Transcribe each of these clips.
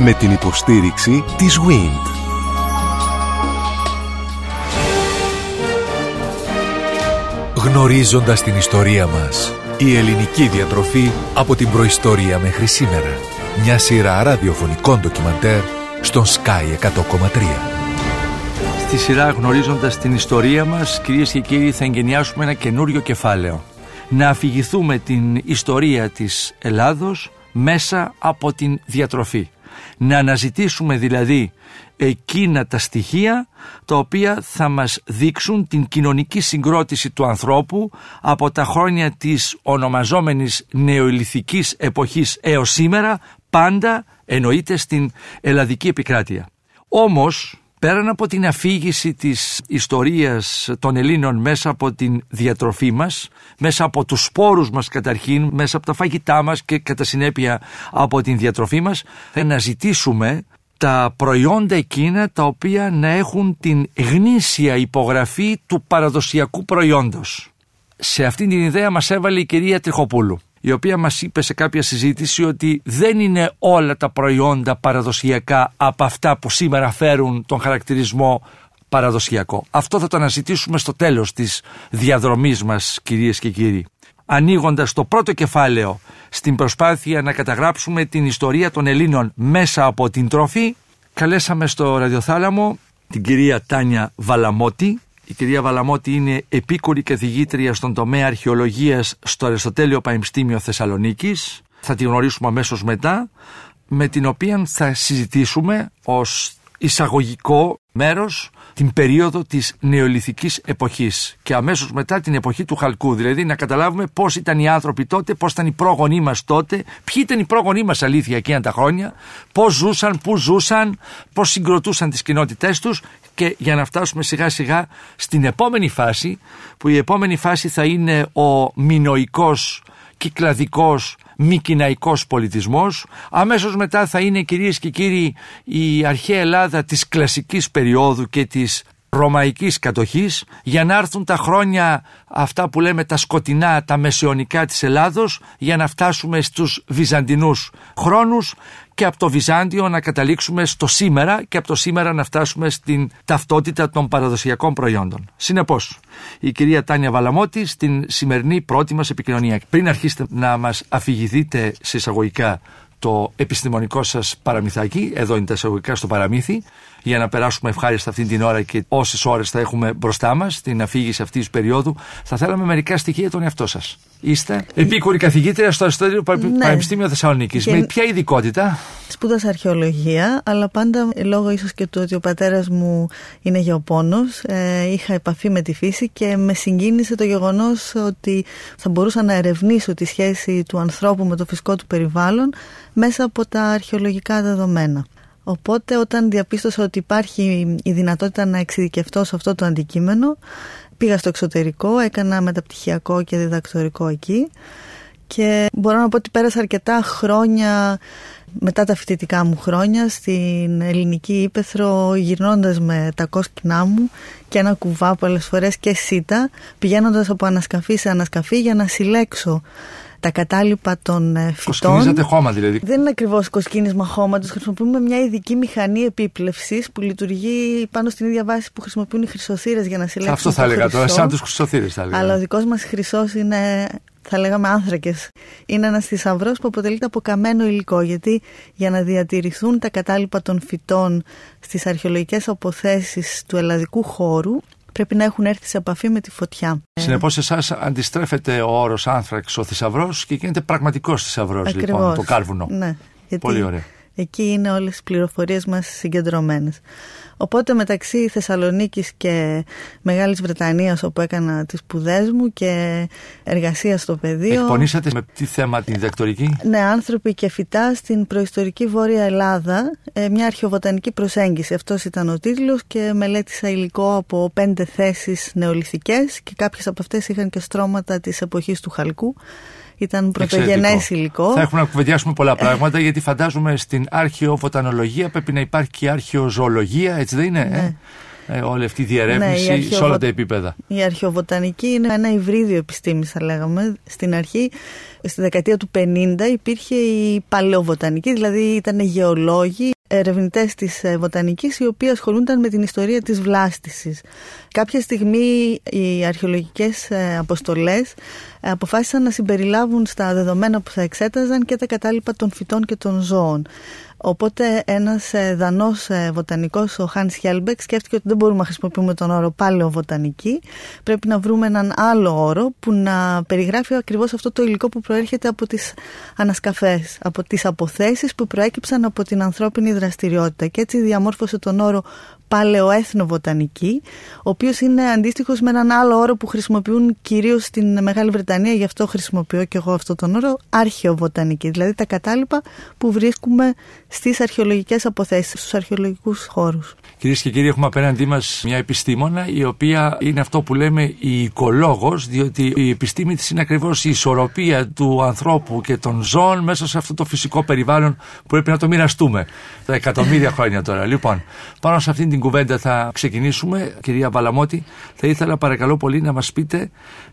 Με την υποστήριξη της WIND. Γνωρίζοντας την ιστορία μας. Η ελληνική διατροφή από την προϊστορία μέχρι σήμερα. Μια σειρά ραδιοφωνικών ντοκιμαντέρ στον Sky 100,3. Στη σειρά γνωρίζοντας την ιστορία μας, κυρίες και κύριοι, θα εγκαινιάσουμε ένα καινούριο κεφάλαιο. Να αφηγηθούμε την ιστορία της Ελλάδος μέσα από την διατροφή. Να αναζητήσουμε δηλαδή εκείνα τα στοιχεία τα οποία θα μας δείξουν την κοινωνική συγκρότηση του ανθρώπου από τα χρόνια της ονομαζόμενης νεοηλιθικής εποχής έως σήμερα πάντα εννοείται στην ελλαδική επικράτεια. Όμως πέραν από την αφήγηση της ιστορίας των Ελλήνων μέσα από την διατροφή μας, μέσα από τους σπόρους μας καταρχήν, μέσα από τα φαγητά μας και κατά συνέπεια από την διατροφή μας, θα αναζητήσουμε τα προϊόντα εκείνα τα οποία να έχουν την γνήσια υπογραφή του παραδοσιακού προϊόντος. Σε αυτήν την ιδέα μας έβαλε η κυρία Τριχοπούλου η οποία μας είπε σε κάποια συζήτηση ότι δεν είναι όλα τα προϊόντα παραδοσιακά από αυτά που σήμερα φέρουν τον χαρακτηρισμό παραδοσιακό. Αυτό θα το αναζητήσουμε στο τέλος της διαδρομής μας κυρίες και κύριοι. Ανοίγοντας το πρώτο κεφάλαιο στην προσπάθεια να καταγράψουμε την ιστορία των Ελλήνων μέσα από την τροφή, καλέσαμε στο ραδιοθάλαμο την κυρία Τάνια Βαλαμότη, η κυρία Βαλαμότη είναι επίκουρη καθηγήτρια στον τομέα αρχαιολογίας στο Αριστοτέλειο Πανεπιστήμιο Θεσσαλονίκης. Θα τη γνωρίσουμε αμέσως μετά, με την οποία θα συζητήσουμε ως εισαγωγικό μέρος την περίοδο της νεολιθικής εποχής και αμέσως μετά την εποχή του Χαλκού. Δηλαδή να καταλάβουμε πώς ήταν οι άνθρωποι τότε, πώς ήταν οι πρόγονοί μας τότε, ποιοι ήταν οι πρόγονοί μας αλήθεια εκείνα τα χρόνια, πώς ζούσαν, πού ζούσαν, πώς συγκροτούσαν τις κοινότητές τους και για να φτάσουμε σιγά σιγά στην επόμενη φάση που η επόμενη φάση θα είναι ο μινοϊκός κυκλαδικός μη κοιναϊκός πολιτισμός. Αμέσως μετά θα είναι κυρίες και κύριοι η αρχαία Ελλάδα της κλασικής περίοδου και της ρωμαϊκής κατοχής για να έρθουν τα χρόνια αυτά που λέμε τα σκοτεινά, τα μεσαιωνικά της Ελλάδος για να φτάσουμε στους βυζαντινούς χρόνους και από το Βυζάντιο να καταλήξουμε στο σήμερα και από το σήμερα να φτάσουμε στην ταυτότητα των παραδοσιακών προϊόντων. Συνεπώς, η κυρία Τάνια Βαλαμότη στην σημερινή πρώτη μας επικοινωνία. Πριν αρχίσετε να μας αφηγηθείτε σε εισαγωγικά το επιστημονικό σας παραμυθάκι, εδώ είναι τα εισαγωγικά στο παραμύθι, για να περάσουμε ευχάριστα αυτή την ώρα και όσες ώρες θα έχουμε μπροστά μας, την αφήγηση αυτής της περίοδου, θα θέλαμε μερικά στοιχεία τον εαυτό σας. Είστε επίκουρη καθηγήτρια στο Αριστοτέλειο ναι. Πανεπιστήμιο Θεσσαλονίκης. Και... Με ποια ειδικότητα; Σπούδασα αρχαιολογία, αλλά πάντα λόγω ίσως και του ότι ο πατέρας μου είναι γεωπόνος, ε, είχα επαφή με τη φύση και με συγκίνησε το γεγονός ότι θα μπορούσα να ερευνήσω τη σχέση του ανθρώπου με το φυσικό του περιβάλλον μέσα από τα αρχαιολογικά δεδομένα. Οπότε όταν διαπίστωσα ότι υπάρχει η δυνατότητα να εξειδικευτώ σε αυτό το αντικείμενο, πήγα στο εξωτερικό, έκανα μεταπτυχιακό και διδακτορικό εκεί και μπορώ να πω ότι πέρασα αρκετά χρόνια μετά τα φοιτητικά μου χρόνια στην ελληνική ύπεθρο γυρνώντας με τα κόσκινά μου και ένα κουβά πολλές φορές και σίτα πηγαίνοντας από ανασκαφή σε ανασκαφή για να συλλέξω τα κατάλοιπα των ε, φυτών. Κοσκινίζεται χώμα δηλαδή. Δεν είναι ακριβώς κοσκίνισμα χώματο. Χρησιμοποιούμε μια ειδική μηχανή επίπλευσης που λειτουργεί πάνω στην ίδια βάση που χρησιμοποιούν οι χρυσοθύρες για να συλλέξουν. Αυτό θα έλεγα τώρα, σαν τους χρυσοθύρες θα έλεγα. Αλλά ο δικός μας χρυσός είναι θα λέγαμε άνθρακες. Είναι ένας θησαυρός που αποτελείται από καμένο υλικό. Γιατί για να διατηρηθούν τα κατάλοιπα των φυτών στις αρχαιολογικές αποθέσεις του ελλαδικού χώρου, πρέπει να έχουν έρθει σε επαφή με τη φωτιά. Συνεπώς, εσάς αντιστρέφεται ο όρος άνθραξ ο θησαυρός και γίνεται πραγματικός θησαυρός, λοιπόν, το κάρβουνο. Ναι, Πολύ ωραία. Εκεί είναι όλες τις πληροφορίες μας συγκεντρωμένες. Οπότε μεταξύ Θεσσαλονίκης και Μεγάλης Βρετανίας όπου έκανα τις σπουδές μου και εργασία στο πεδίο. Εκπονήσατε με τι θέμα την διδακτορική; Ναι, άνθρωποι και φυτά στην προϊστορική Βόρεια Ελλάδα, ε, μια αρχαιοβοτανική προσέγγιση. Αυτός ήταν ο τίτλος και μελέτησα υλικό από πέντε θέσεις νεολιθικές και κάποιες από αυτές είχαν και στρώματα της εποχής του Χαλκού ήταν πρωτογενές υλικό. Θα έχουμε να κουβεντιάσουμε πολλά πράγματα γιατί φαντάζομαι στην αρχαιοβοτανολογία πρέπει να υπάρχει και η αρχαιοζωολογία, έτσι δεν είναι. Ε; Ναι. ε, όλη αυτή η διερεύνηση ναι, σε όλα τα επίπεδα. Η αρχαιοβοτανική είναι ένα υβρίδιο επιστήμης, θα λέγαμε. Στην αρχή, στη δεκαετία του 50, υπήρχε η παλαιοβοτανική, δηλαδή ήταν γεωλόγοι, ερευνητές της ε, βοτανικής, οι οποίοι ασχολούνταν με την ιστορία της βλάστησης. Κάποια στιγμή οι αρχαιολογικές ε, αποστολές ε, αποφάσισαν να συμπεριλάβουν στα δεδομένα που θα εξέταζαν και τα κατάλοιπα των φυτών και των ζώων. Οπότε ένας ε, δανός ε, βοτανικός, ο Χανς Χέλμπεκ, σκέφτηκε ότι δεν μπορούμε να χρησιμοποιούμε τον όρο παλαιοβοτανική. Πρέπει να βρούμε έναν άλλο όρο που να περιγράφει ακριβώς αυτό το υλικό που προέρχεται από τις ανασκαφές, από τις αποθέσεις που προέκυψαν από την ανθρώπινη δραστηριότητα. Και έτσι διαμόρφωσε τον όρο παλαιοεθνοβοτανική, ο οποίος είναι αντίστοιχος με έναν άλλο όρο που χρησιμοποιούν κυρίως στην Μεγάλη Βρετανία, γι' αυτό χρησιμοποιώ και εγώ αυτό τον όρο, αρχαιοβοτανική. Δηλαδή τα κατάλοιπα που βρίσκουμε στις αρχαιολογικές αποθέσεις, στους αρχαιολογικούς χώρους. Κυρίες και κύριοι, έχουμε απέναντί μας μια επιστήμονα, η οποία είναι αυτό που λέμε η οικολόγος, διότι η επιστήμη της είναι ακριβώς η ισορροπία του ανθρώπου και των ζώων μέσα σε αυτό το φυσικό περιβάλλον που πρέπει να το μοιραστούμε. Τα εκατομμύρια χρόνια τώρα. Λοιπόν, πάνω σε αυτήν την κουβέντα θα ξεκινήσουμε. Κυρία Παλαμότη, θα ήθελα παρακαλώ πολύ να μας πείτε,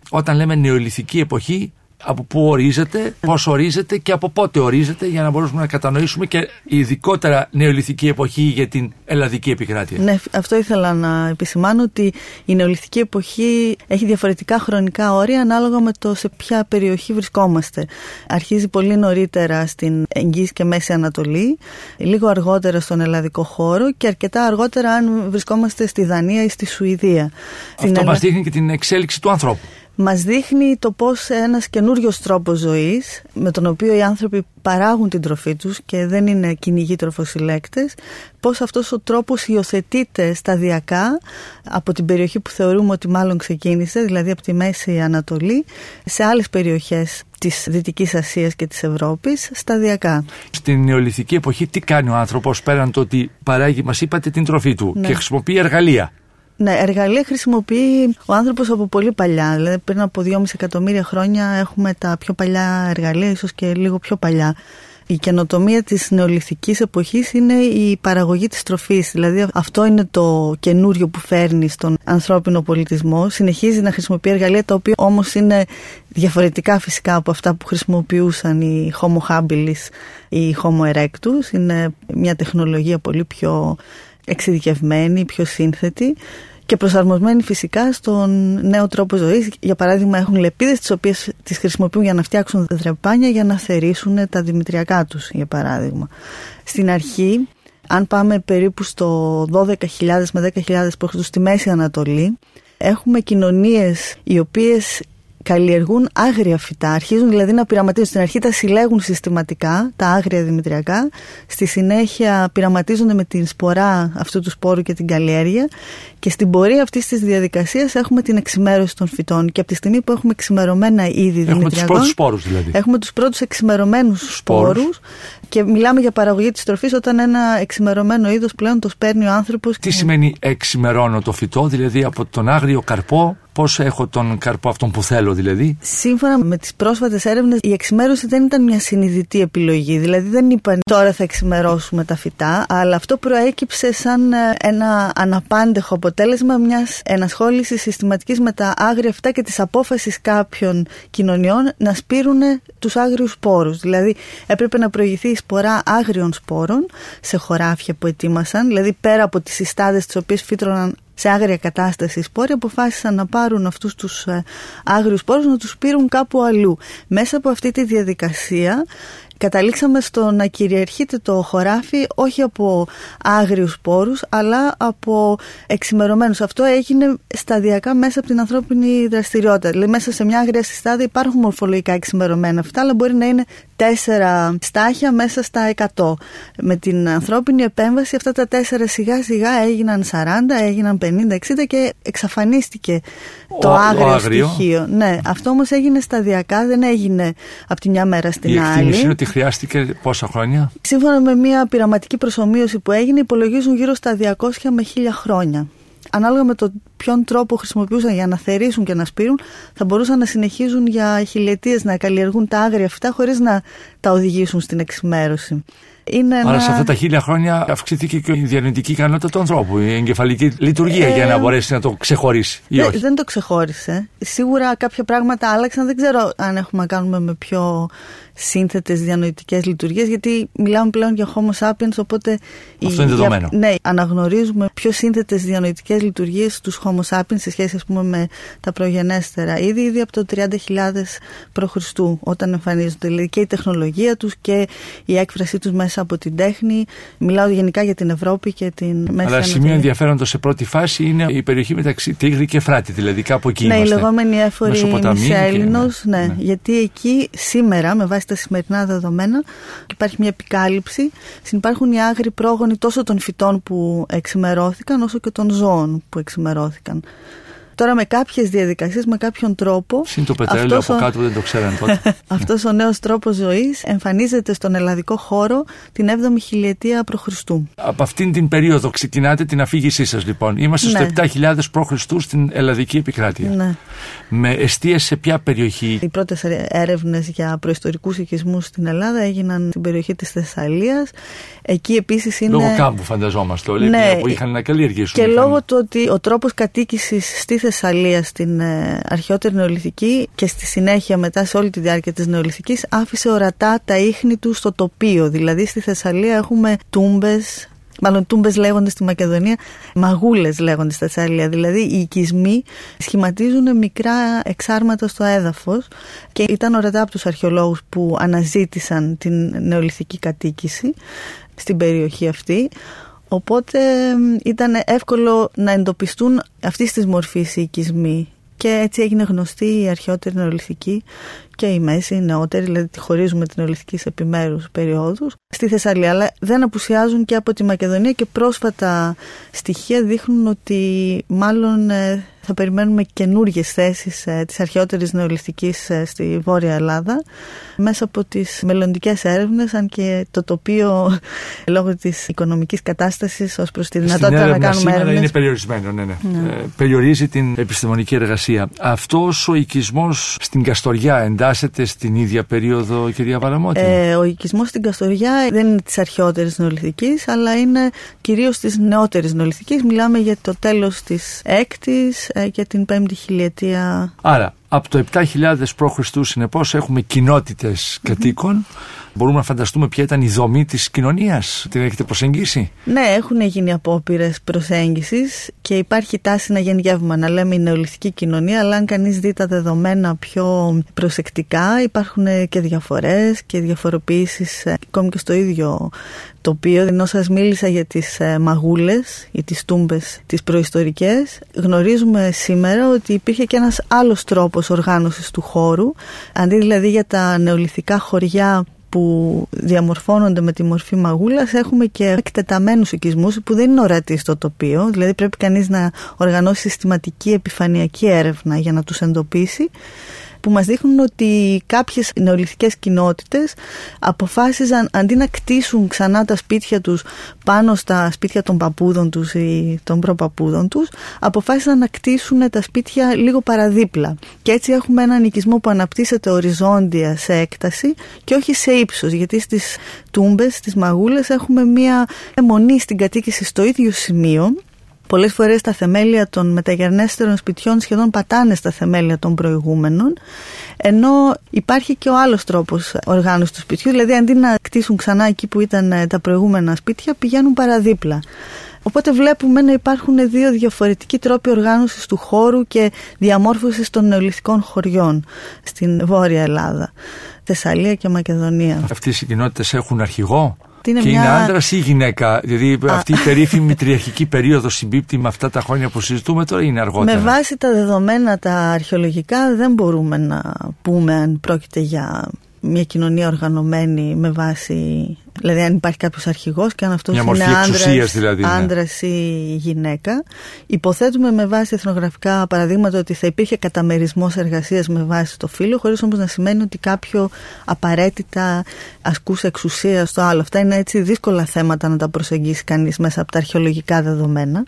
όταν λέμε νεολιθική εποχή, από πού ορίζεται, πώς ορίζεται και από πότε ορίζεται για να μπορούμε να κατανοήσουμε και ειδικότερα νεολιθική εποχή για την ελλαδική επικράτεια. Ναι, αυτό ήθελα να επισημάνω ότι η νεολιθική εποχή έχει διαφορετικά χρονικά όρια ανάλογα με το σε ποια περιοχή βρισκόμαστε. Αρχίζει πολύ νωρίτερα στην Εγγύη και Μέση Ανατολή, λίγο αργότερα στον ελλαδικό χώρο και αρκετά αργότερα αν βρισκόμαστε στη Δανία ή στη Σουηδία. Αυτό μας δείχνει και την εξέλιξη του ανθρώπου μας δείχνει το πώς ένας καινούριος τρόπος ζωής με τον οποίο οι άνθρωποι παράγουν την τροφή τους και δεν είναι κυνηγοί τροφοσυλλέκτες πώς αυτός ο τρόπος υιοθετείται σταδιακά από την περιοχή που θεωρούμε ότι μάλλον ξεκίνησε δηλαδή από τη Μέση Ανατολή σε άλλες περιοχές της Δυτικής Ασίας και της Ευρώπης σταδιακά. Στην νεολιθική εποχή τι κάνει ο άνθρωπος πέραν το ότι παράγει μας είπατε την τροφή του ναι. και χρησιμοποιεί εργαλεία; Ναι, εργαλεία χρησιμοποιεί ο άνθρωπος από πολύ παλιά. Δηλαδή, πριν από 2,5 εκατομμύρια χρόνια έχουμε τα πιο παλιά εργαλεία, ίσως και λίγο πιο παλιά. Η καινοτομία της νεολιθικής εποχής είναι η παραγωγή της τροφής. Δηλαδή αυτό είναι το καινούριο που φέρνει στον ανθρώπινο πολιτισμό. Συνεχίζει να χρησιμοποιεί εργαλεία τα οποία όμως είναι διαφορετικά φυσικά από αυτά που χρησιμοποιούσαν οι Homo habilis ή οι Homo erectus. Είναι μια τεχνολογία πολύ πιο εξειδικευμένη, πιο σύνθετη και προσαρμοσμένη φυσικά στον νέο τρόπο ζωής. Για παράδειγμα έχουν λεπίδες τις οποίες τις χρησιμοποιούν για να φτιάξουν δρεπάνια για να θερήσουν τα δημητριακά τους για παράδειγμα. Στην αρχή αν πάμε περίπου στο 12.000 με 10.000 π.Χ. στη Μέση Ανατολή έχουμε κοινωνίες οι οποίες καλλιεργούν άγρια φυτά. Αρχίζουν δηλαδή να πειραματίζουν. Στην αρχή τα συλλέγουν συστηματικά, τα άγρια δημητριακά. Στη συνέχεια πειραματίζονται με την σπορά αυτού του σπόρου και την καλλιέργεια. Και στην πορεία αυτής της διαδικασίας έχουμε την εξημέρωση των φυτών. Και από τη στιγμή που έχουμε εξημερωμένα είδη έχουμε δημητριακών. Έχουμε του πρώτους σπόρους δηλαδή. Έχουμε τους πρώτους εξημερωμένους σπόρους. Και μιλάμε για παραγωγή της τροφής όταν ένα εξημερωμένο είδος πλέον το σπέρνει ο άνθρωπος. Τι σημαίνει εξημερώνω το φυτό, δηλαδή από τον άγριο καρπό Πώς έχω τον καρπό αυτόν που θέλω, δηλαδή; Σύμφωνα με τις πρόσφατες έρευνες, η εξημέρωση δεν ήταν μια συνειδητή επιλογή. Δηλαδή, δεν είπαν τώρα θα εξημερώσουμε τα φυτά, αλλά αυτό προέκυψε σαν ε, ένα αναπάντεχο αποτέλεσμα μιας ενασχόλησης συστηματικής με τα άγρια φυτά και της απόφασης κάποιων κοινωνιών να σπείρουν τους άγριους σπόρους. Δηλαδή, έπρεπε να προηγηθεί η σπορά άγριων σπόρων σε χωράφια που ετοίμασαν, δηλαδή πέρα από τις συστάδες τις οποίες φύτρωναν σε άγρια κατάσταση οι σπόροι αποφάσισαν να πάρουν αυτούς τους ε, άγριους σπόρους να τους πήρουν κάπου αλλού. Μέσα από αυτή τη διαδικασία καταλήξαμε στο να κυριαρχείται το χωράφι όχι από άγριους σπόρους αλλά από εξημερωμένους. Αυτό έγινε σταδιακά μέσα από την ανθρώπινη δραστηριότητα. Δηλαδή μέσα σε μια άγρια συστάδια υπάρχουν μορφολογικά εξημερωμένα αυτά αλλά μπορεί να είναι τέσσερα στάχια μέσα στα 100. Με την ανθρώπινη επέμβαση αυτά τα τέσσερα σιγά σιγά έγιναν 40, έγιναν 50, 60 και εξαφανίστηκε το άγριο, στοιχείο. Ναι, αυτό όμως έγινε σταδιακά, δεν έγινε από τη μια μέρα στην Η άλλη. είναι ότι χρειάστηκε πόσα χρόνια; Σύμφωνα με μια πειραματική προσωμείωση που έγινε υπολογίζουν γύρω στα 200 με 1000 χρόνια. Ανάλογα με το ποιον τρόπο χρησιμοποιούσαν για να θερήσουν και να σπείρουν, θα μπορούσαν να συνεχίζουν για χιλιετίες να καλλιεργούν τα άγρια φυτά χωρίς να τα οδηγήσουν στην εξημέρωση. Είναι Άρα σε αυτά τα χίλια χρόνια αυξήθηκε και η διανοητική ικανότητα του ανθρώπου, η εγκεφαλική λειτουργία για να ε, μπορέσει να το ξεχωρίσει. Ή όχι; Δεν το ξεχώρισε. Σίγουρα κάποια πράγματα άλλαξαν. Δεν ξέρω αν έχουμε να κάνουμε με πιο σύνθετες διανοητικές λειτουργίες, γιατί μιλάμε πλέον για Homo sapiens, οπότε. Αυτό είναι δεδομένο. ναι, αναγνωρίζουμε πιο σύνθετες διανοητικές λειτουργίες στους Homo sapiens σε σχέση, ας πούμε, με τα προγενέστερα. Ήδη, ήδη από το 30.000 π.Χ. όταν εμφανίζονται. Δηλαδή και η τεχνολογία τους και η έκφρασή τους μέσα από την τέχνη. Μιλάω γενικά για την Ευρώπη και την Μέση Αλλά σημείο ενδιαφέροντο σε πρώτη φάση είναι η περιοχή μεταξύ Τίγρη και Φράτη, δηλαδή κάπου εκεί. Ναι, είμαστε. η λεγόμενη έφορη Έλληνος. Ναι. ναι, γιατί εκεί σήμερα, με βάση στα σημερινά δεδομένα υπάρχει μια επικάλυψη. Συμπάρχουν οι άγριοι πρόγονοι τόσο των φυτών που εξημερώθηκαν όσο και των ζώων που εξημερώθηκαν. kan Τώρα με κάποιες διαδικασίες, με κάποιον τρόπο. Συν το πετρέλαιο από κάτω δεν το ξέραν τότε. Αυτός ο νέος τρόπος ζωής εμφανίζεται στον ελλαδικό χώρο την 7η χιλιετία π.Χ. Από αυτήν την περίοδο ξεκινάτε την αφήγησή σας, λοιπόν. Είμαστε ναι. στο 7000 π.Χ. στην ελλαδική επικράτεια. Ναι. Με αιστεία σε ποια περιοχή; Οι πρώτες έρευνες για προϊστορικούς οικισμούς στην Ελλάδα έγιναν στην περιοχή της Θεσσαλίας. Εκεί επίσης είναι. Λόγω κάμπου, φανταζόμαστε όλοι, ναι. που είχαν να καλλιεργήσουν. Και λόγω του ότι ο τρόπος κατοίκησης στη Θεσσαλία στην ε, αρχαιότερη νεολιθική και στη συνέχεια μετά σε όλη τη διάρκεια της νεολιθικής άφησε ορατά τα ίχνη του στο τοπίο. Δηλαδή στη Θεσσαλία έχουμε τούμπες, Μάλλον τούμπες λέγονται στη Μακεδονία, μαγούλες λέγονται στη Θεσσαλία. Δηλαδή οι οικισμοί σχηματίζουν μικρά εξάρματα στο έδαφος και ήταν ορατά από τους αρχαιολόγους που αναζήτησαν την νεολιθική κατοίκηση στην περιοχή αυτή. Οπότε ήταν εύκολο να εντοπιστούν αυτής της μορφής οι οικισμοί. Και έτσι έγινε γνωστή η αρχαιότερη νεολιθική και η μέση, η νεότερη, δηλαδή τη χωρίζουμε την νεολιθική σε επιμέρους περιόδους στη Θεσσαλία. Αλλά δεν απουσιάζουν και από τη Μακεδονία και πρόσφατα στοιχεία δείχνουν ότι μάλλον ε, θα περιμένουμε καινούργιες θέσεις ε, της αρχαιότερης νεολιθική ε, στη Βόρεια Ελλάδα μέσα από τις μελλοντικές έρευνες, αν και το τοπίο λόγω της οικονομικής κατάστασης ως προς τη δυνατότητα να κάνουμε έρευνε. είναι περιορισμένο, ναι, ναι. ναι. Ε, περιορίζει την επιστημονική εργασία. Αυτός ο οικισμός στην Καστοριά εντάσσεται στην ίδια περίοδο, κυρία Βαλαμότη; Ε, ο οικισμός στην Καστοριά δεν είναι της αρχαιότερης νεολιθική, αλλά είναι κυρίως της νεότερης νεολιθική. Μιλάμε για το τέλος της έκτης ε, και την πέμπτη χιλιετία. Άρα, από το 7000 π.Χ. συνεπώς έχουμε κοινότητες κατοίκων. Μπορούμε να φανταστούμε ποια ήταν η δομή της κοινωνίας. Την έχετε προσεγγίσει; Ναι, έχουν γίνει απόπειρες προσέγγισης και υπάρχει τάση να γενιεύουμε, να λέμε η νεολιθική κοινωνία. Αλλά αν κανείς δει τα δεδομένα πιο προσεκτικά, υπάρχουν και διαφορές και διαφοροποιήσει ε, ακόμη και στο ίδιο τοπίο, ενώ σας μίλησα για τις ε, μαγούλες ή τις τούμπες τις προϊστορικές, γνωρίζουμε σήμερα ότι υπήρχε και ένας άλλος τρόπος οργάνωσης του χώρου, αντί δηλαδή για τα νεολιθικά χωριά που διαμορφώνονται με τη μορφή μαγούλας έχουμε και εκτεταμένους οικισμούς που δεν είναι ορατοί στο τοπίο. Δηλαδή πρέπει κανείς να οργανώσει συστηματική επιφανειακή έρευνα για να τους εντοπίσει που μας δείχνουν ότι κάποιες νεολιθικές κοινότητες αποφάσιζαν αντί να κτίσουν ξανά τα σπίτια τους πάνω στα σπίτια των παππούδων τους ή των προπαππούδων τους αποφάσισαν να κτίσουν τα σπίτια λίγο παραδίπλα. Και έτσι έχουμε έναν οικισμό που αναπτύσσεται οριζόντια σε έκταση και όχι σε ύψος γιατί στις τούμπες, στις μαγούλες έχουμε μια μονή στην κατοίκηση στο ίδιο σημείο Πολλές φορές τα θεμέλια των μεταγερνέστερων σπιτιών σχεδόν πατάνε στα θεμέλια των προηγούμενων, ενώ υπάρχει και ο άλλος τρόπος οργάνωσης του σπιτιού, δηλαδή αντί να κτίσουν ξανά εκεί που ήταν ε, τα προηγούμενα σπίτια, πηγαίνουν παραδίπλα. Οπότε βλέπουμε να υπάρχουν δύο διαφορετικοί τρόποι οργάνωσης του χώρου και διαμόρφωσης των νεολιθικών χωριών στην Βόρεια Ελλάδα, Θεσσαλία και Μακεδονία. Αυτές οι κοινότητες έχουν αρχηγό; Είναι και μια... είναι άντρας ή γυναίκα; Δηλαδή αυτή η περίφημη τριαρχική περίοδος συμπίπτει με αυτά τα χρόνια που συζητούμε τώρα ή είναι αργότερα. Με βάση τα δεδομένα τα αρχαιολογικά δεν μπορούμε να πούμε αν πρόκειται για μια κοινωνία οργανωμένη με βάση. Δηλαδή, αν υπάρχει κάποιος αρχηγός και αν αυτός είναι άντρα δηλαδή, ναι. ή γυναίκα. Υποθέτουμε με βάση εθνογραφικά παραδείγματα ότι θα υπήρχε καταμερισμός εργασίας με βάση το φύλλο, χωρίς όμως να σημαίνει ότι κάποιο απαραίτητα ασκούσε εξουσία στο άλλο. Αυτά είναι έτσι δύσκολα θέματα να τα προσεγγίσει κανείς μέσα από τα αρχαιολογικά δεδομένα.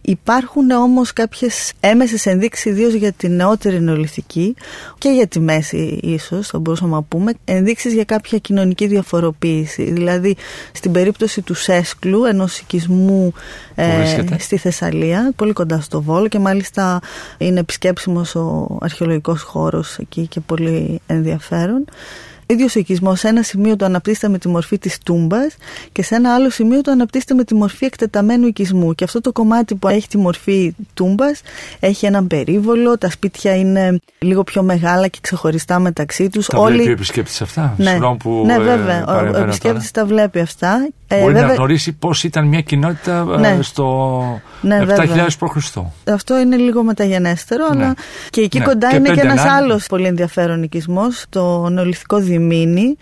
Υπάρχουν όμως κάποιες έμεσες ενδείξεις ιδίως για τη νεότερη νεολιθική και για τη μέση ίσως θα μπορούσαμε να πούμε ενδείξεις για κάποια κοινωνική διαφοροποίηση. Δηλαδή στην περίπτωση του Σέσκλου ενός οικισμού ε, στη Θεσσαλία πολύ κοντά στο Βόλο και μάλιστα είναι επισκέψιμος ο αρχαιολογικός χώρος εκεί και πολύ ενδιαφέρον ίδιος οικισμός σε ένα σημείο το αναπτύσσεται με τη μορφή της τούμπας και σε ένα άλλο σημείο το αναπτύσσεται με τη μορφή εκτεταμένου οικισμού. Και αυτό το κομμάτι που έχει τη μορφή τούμπας έχει έναν περίβολο, τα σπίτια είναι λίγο πιο μεγάλα και ξεχωριστά μεταξύ τους. Τα Όλοι... βλέπει ο επισκέπτης αυτά, ναι. που. Ναι, βέβαια. ο, ο επισκέπτης τα βλέπει αυτά. Ε, Μπορεί βέβαια... να γνωρίσει πώς ήταν μια κοινότητα ε, ναι. στο ναι, 7.000 π.Χ. Αυτό είναι λίγο μεταγενέστερο, ναι. αλλά και εκεί ναι. κοντά και είναι και ένας άλλος πολύ ενδιαφέρον οικισμός, το νεολιθικό Διμήνι,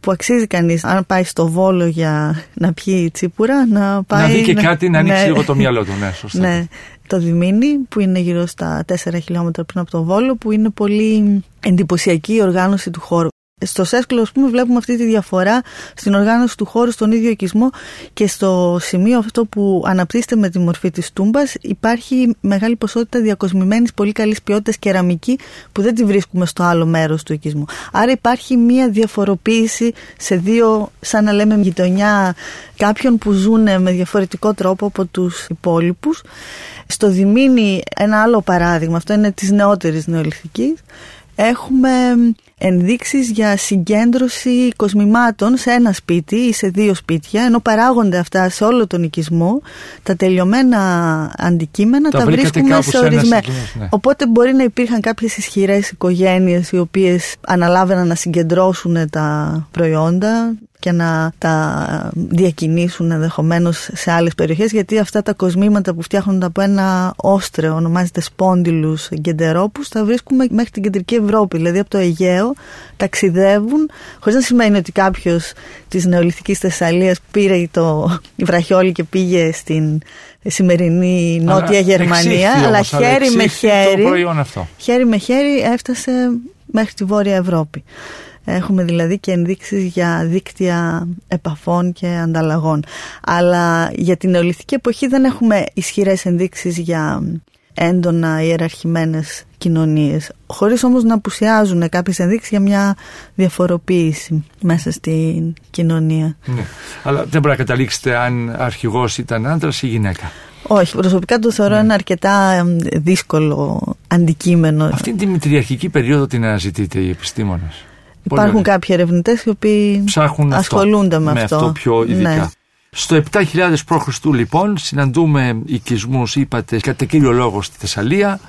που αξίζει κανείς, αν πάει στο Βόλο για να πιει τσίπουρα, να πάει. Να δει και κάτι να ανοίξει ναι. λίγο το μυαλό του. Ναι, σωστά. ναι. Το Διμήνι, που είναι γύρω στα 4 χιλιόμετρα πριν από το Βόλο, που είναι πολύ εντυπωσιακή η οργάνωση του χώρου στο Σέσκλο, ας πούμε, βλέπουμε αυτή τη διαφορά στην οργάνωση του χώρου, στον ίδιο οικισμό και στο σημείο αυτό που αναπτύσσεται με τη μορφή της τούμπας υπάρχει μεγάλη ποσότητα διακοσμημένης πολύ καλής ποιότητας κεραμική που δεν τη βρίσκουμε στο άλλο μέρος του οικισμού. Άρα υπάρχει μία διαφοροποίηση σε δύο, σαν να λέμε, γειτονιά κάποιων που ζουν με διαφορετικό τρόπο από τους υπόλοιπους. Στο Διμήνι, ένα άλλο παράδειγμα, αυτό είναι της νεότερης νεολιθική έχουμε ενδείξεις για συγκέντρωση κοσμημάτων σε ένα σπίτι ή σε δύο σπίτια, ενώ παράγονται αυτά σε όλο τον οικισμό, τα τελειωμένα αντικείμενα τα, βρίσκουμε σε ορισμένα. Ναι. Οπότε μπορεί να υπήρχαν κάποιες ισχυρές οικογένειες οι οποίες αναλάβαιναν να συγκεντρώσουν τα προϊόντα και να τα διακινήσουν ενδεχομένως σε άλλες περιοχές γιατί αυτά τα κοσμήματα που φτιάχνονται από ένα όστρεο ονομάζεται σπόντιλους γκεντερόπους τα βρίσκουμε μέχρι την κεντρική Ευρώπη δηλαδή από το Αιγαίο ταξιδεύουν χωρίς να σημαίνει ότι κάποιος της νεολιθικής Θεσσαλίας πήρε το βραχιόλι και πήγε στην σημερινή Νότια Γερμανία αλλά χέρι με χέρι, χέρι με χέρι έφτασε μέχρι τη Βόρεια Ευρώπη. Έχουμε δηλαδή και ενδείξεις για δίκτυα επαφών και ανταλλαγών. Αλλά για την νεολιθική εποχή δεν έχουμε ισχυρές ενδείξεις για έντονα ιεραρχημένες κοινωνίες χωρίς όμως να απουσιάζουν κάποιες ενδείξεις για μια διαφοροποίηση μέσα στην κοινωνία. Ναι. Αλλά δεν μπορεί να καταλήξετε αν αρχηγός ήταν άντρας ή γυναίκα. Όχι, προσωπικά το θεωρώ ναι. ένα αρκετά δύσκολο αντικείμενο. Αυτή τη μητριαρχική περίοδο την αναζητείτε οι επιστήμονες. Υπάρχουν κάποιοι ερευνητές οι οποίοι Ψάχνουν ασχολούνται με, με αυτό. πιο ειδικά. Ναι. Στο 7.000 π.Χ. λοιπόν συναντούμε οικισμούς, είπατε, κατά κύριο λόγο στη Θεσσαλία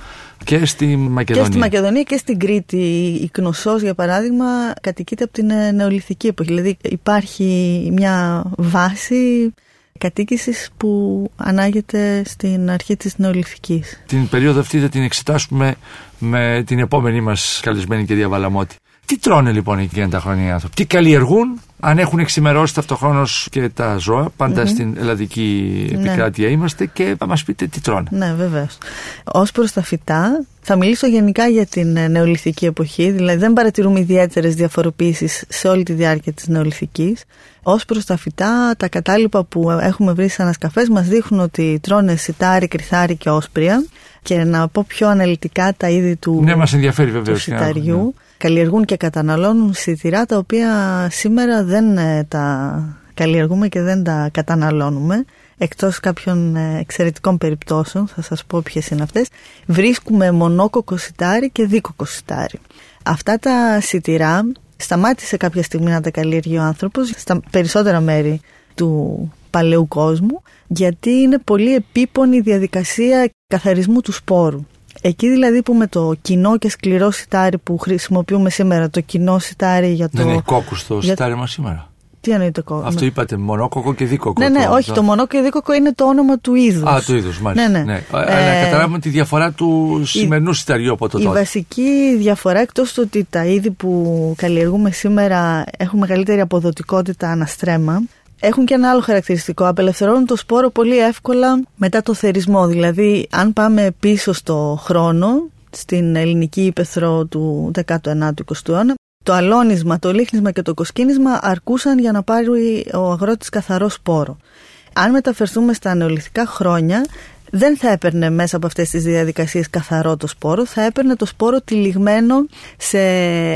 και στη Μακεδονία. Και στη Μακεδονία και στην Κρήτη. Η Κνωσός για παράδειγμα κατοικείται από την ε, νεολιθική εποχή. Δηλαδή υπάρχει μια βάση κατοίκησης που ανάγεται στην αρχή της νεολιθικής. Την περίοδο αυτή θα την εξετάσουμε με την επόμενη μας καλεσμένη κυρία Βαλαμότη. Τι τρώνε λοιπόν εκείνα τα χρόνια οι άνθρωποι, τι καλλιεργούν, αν έχουν εξημερώσει ταυτοχρόνως και τα ζώα, στην ελλαδική ναι. επικράτεια είμαστε και θα μας πείτε τι τρώνε. Ναι, βεβαίως. Ω προς τα φυτά, θα μιλήσω γενικά για την ε, νεολιθική εποχή, δηλαδή δεν παρατηρούμε ιδιαίτερες διαφοροποιήσει σε όλη τη διάρκεια της νεολιθική. Ω προς τα φυτά, τα κατάλοιπα που έχουμε βρει στι ανασκαφές μας δείχνουν ότι τρώνε σιτάρι, κρυθάρι και όσπρια. Και να πω πιο αναλυτικά τα είδη του, ναι, μας ενδιαφέρει, του σιταριού. Ναι καλλιεργούν και καταναλώνουν σιτηρά τα οποία σήμερα δεν ε, τα καλλιεργούμε και δεν τα καταναλώνουμε εκτός κάποιων ε, εξαιρετικών περιπτώσεων, θα σας πω ποιες είναι αυτές, βρίσκουμε μονόκοκο σιτάρι και δίκοκο σιτάρι. Αυτά τα σιτηρά σταμάτησε κάποια στιγμή να τα καλλιεργεί ο άνθρωπος στα περισσότερα μέρη του παλαιού κόσμου γιατί είναι πολύ επίπονη η διαδικασία καθαρισμού του σπόρου. Εκεί δηλαδή που με το κοινό και σκληρό σιτάρι που χρησιμοποιούμε σήμερα, το κοινό σιτάρι για το. Δεν είναι κόκκους το για... σιτάρι μας σήμερα. Τι εννοείται κόκκο. Αυτό είπατε, μονόκοκο και δίκοκο. Ναι, ναι, το, όχι, το, το μονόκοκο και δίκοκο είναι το όνομα του είδους. Α, του είδους, μάλιστα. Ναι, ναι. ναι. Ε, να καταλάβουμε τη διαφορά του σημερινού σιταριού από το τότε. Η βασική διαφορά, εκτός του ότι τα είδη που καλλιεργούμε σήμερα έχουν μεγαλύτερη αποδοτικότητα αναστρέμα, έχουν και ένα άλλο χαρακτηριστικό. Απελευθερώνουν το σπόρο πολύ εύκολα μετά το θερισμό. Δηλαδή, αν πάμε πίσω στο χρόνο, στην ελληνική ύπεθρο του 19ου-20ου αιώνα, το αλώνισμα, το λίχνισμα και το κοσκίνισμα αρκούσαν για να πάρει ο αγρότης καθαρό σπόρο. Αν μεταφερθούμε στα νεολιθικά χρόνια, δεν θα έπαιρνε μέσα από αυτές τις διαδικασίες καθαρό το σπόρο, θα έπαιρνε το σπόρο τυλιγμένο σε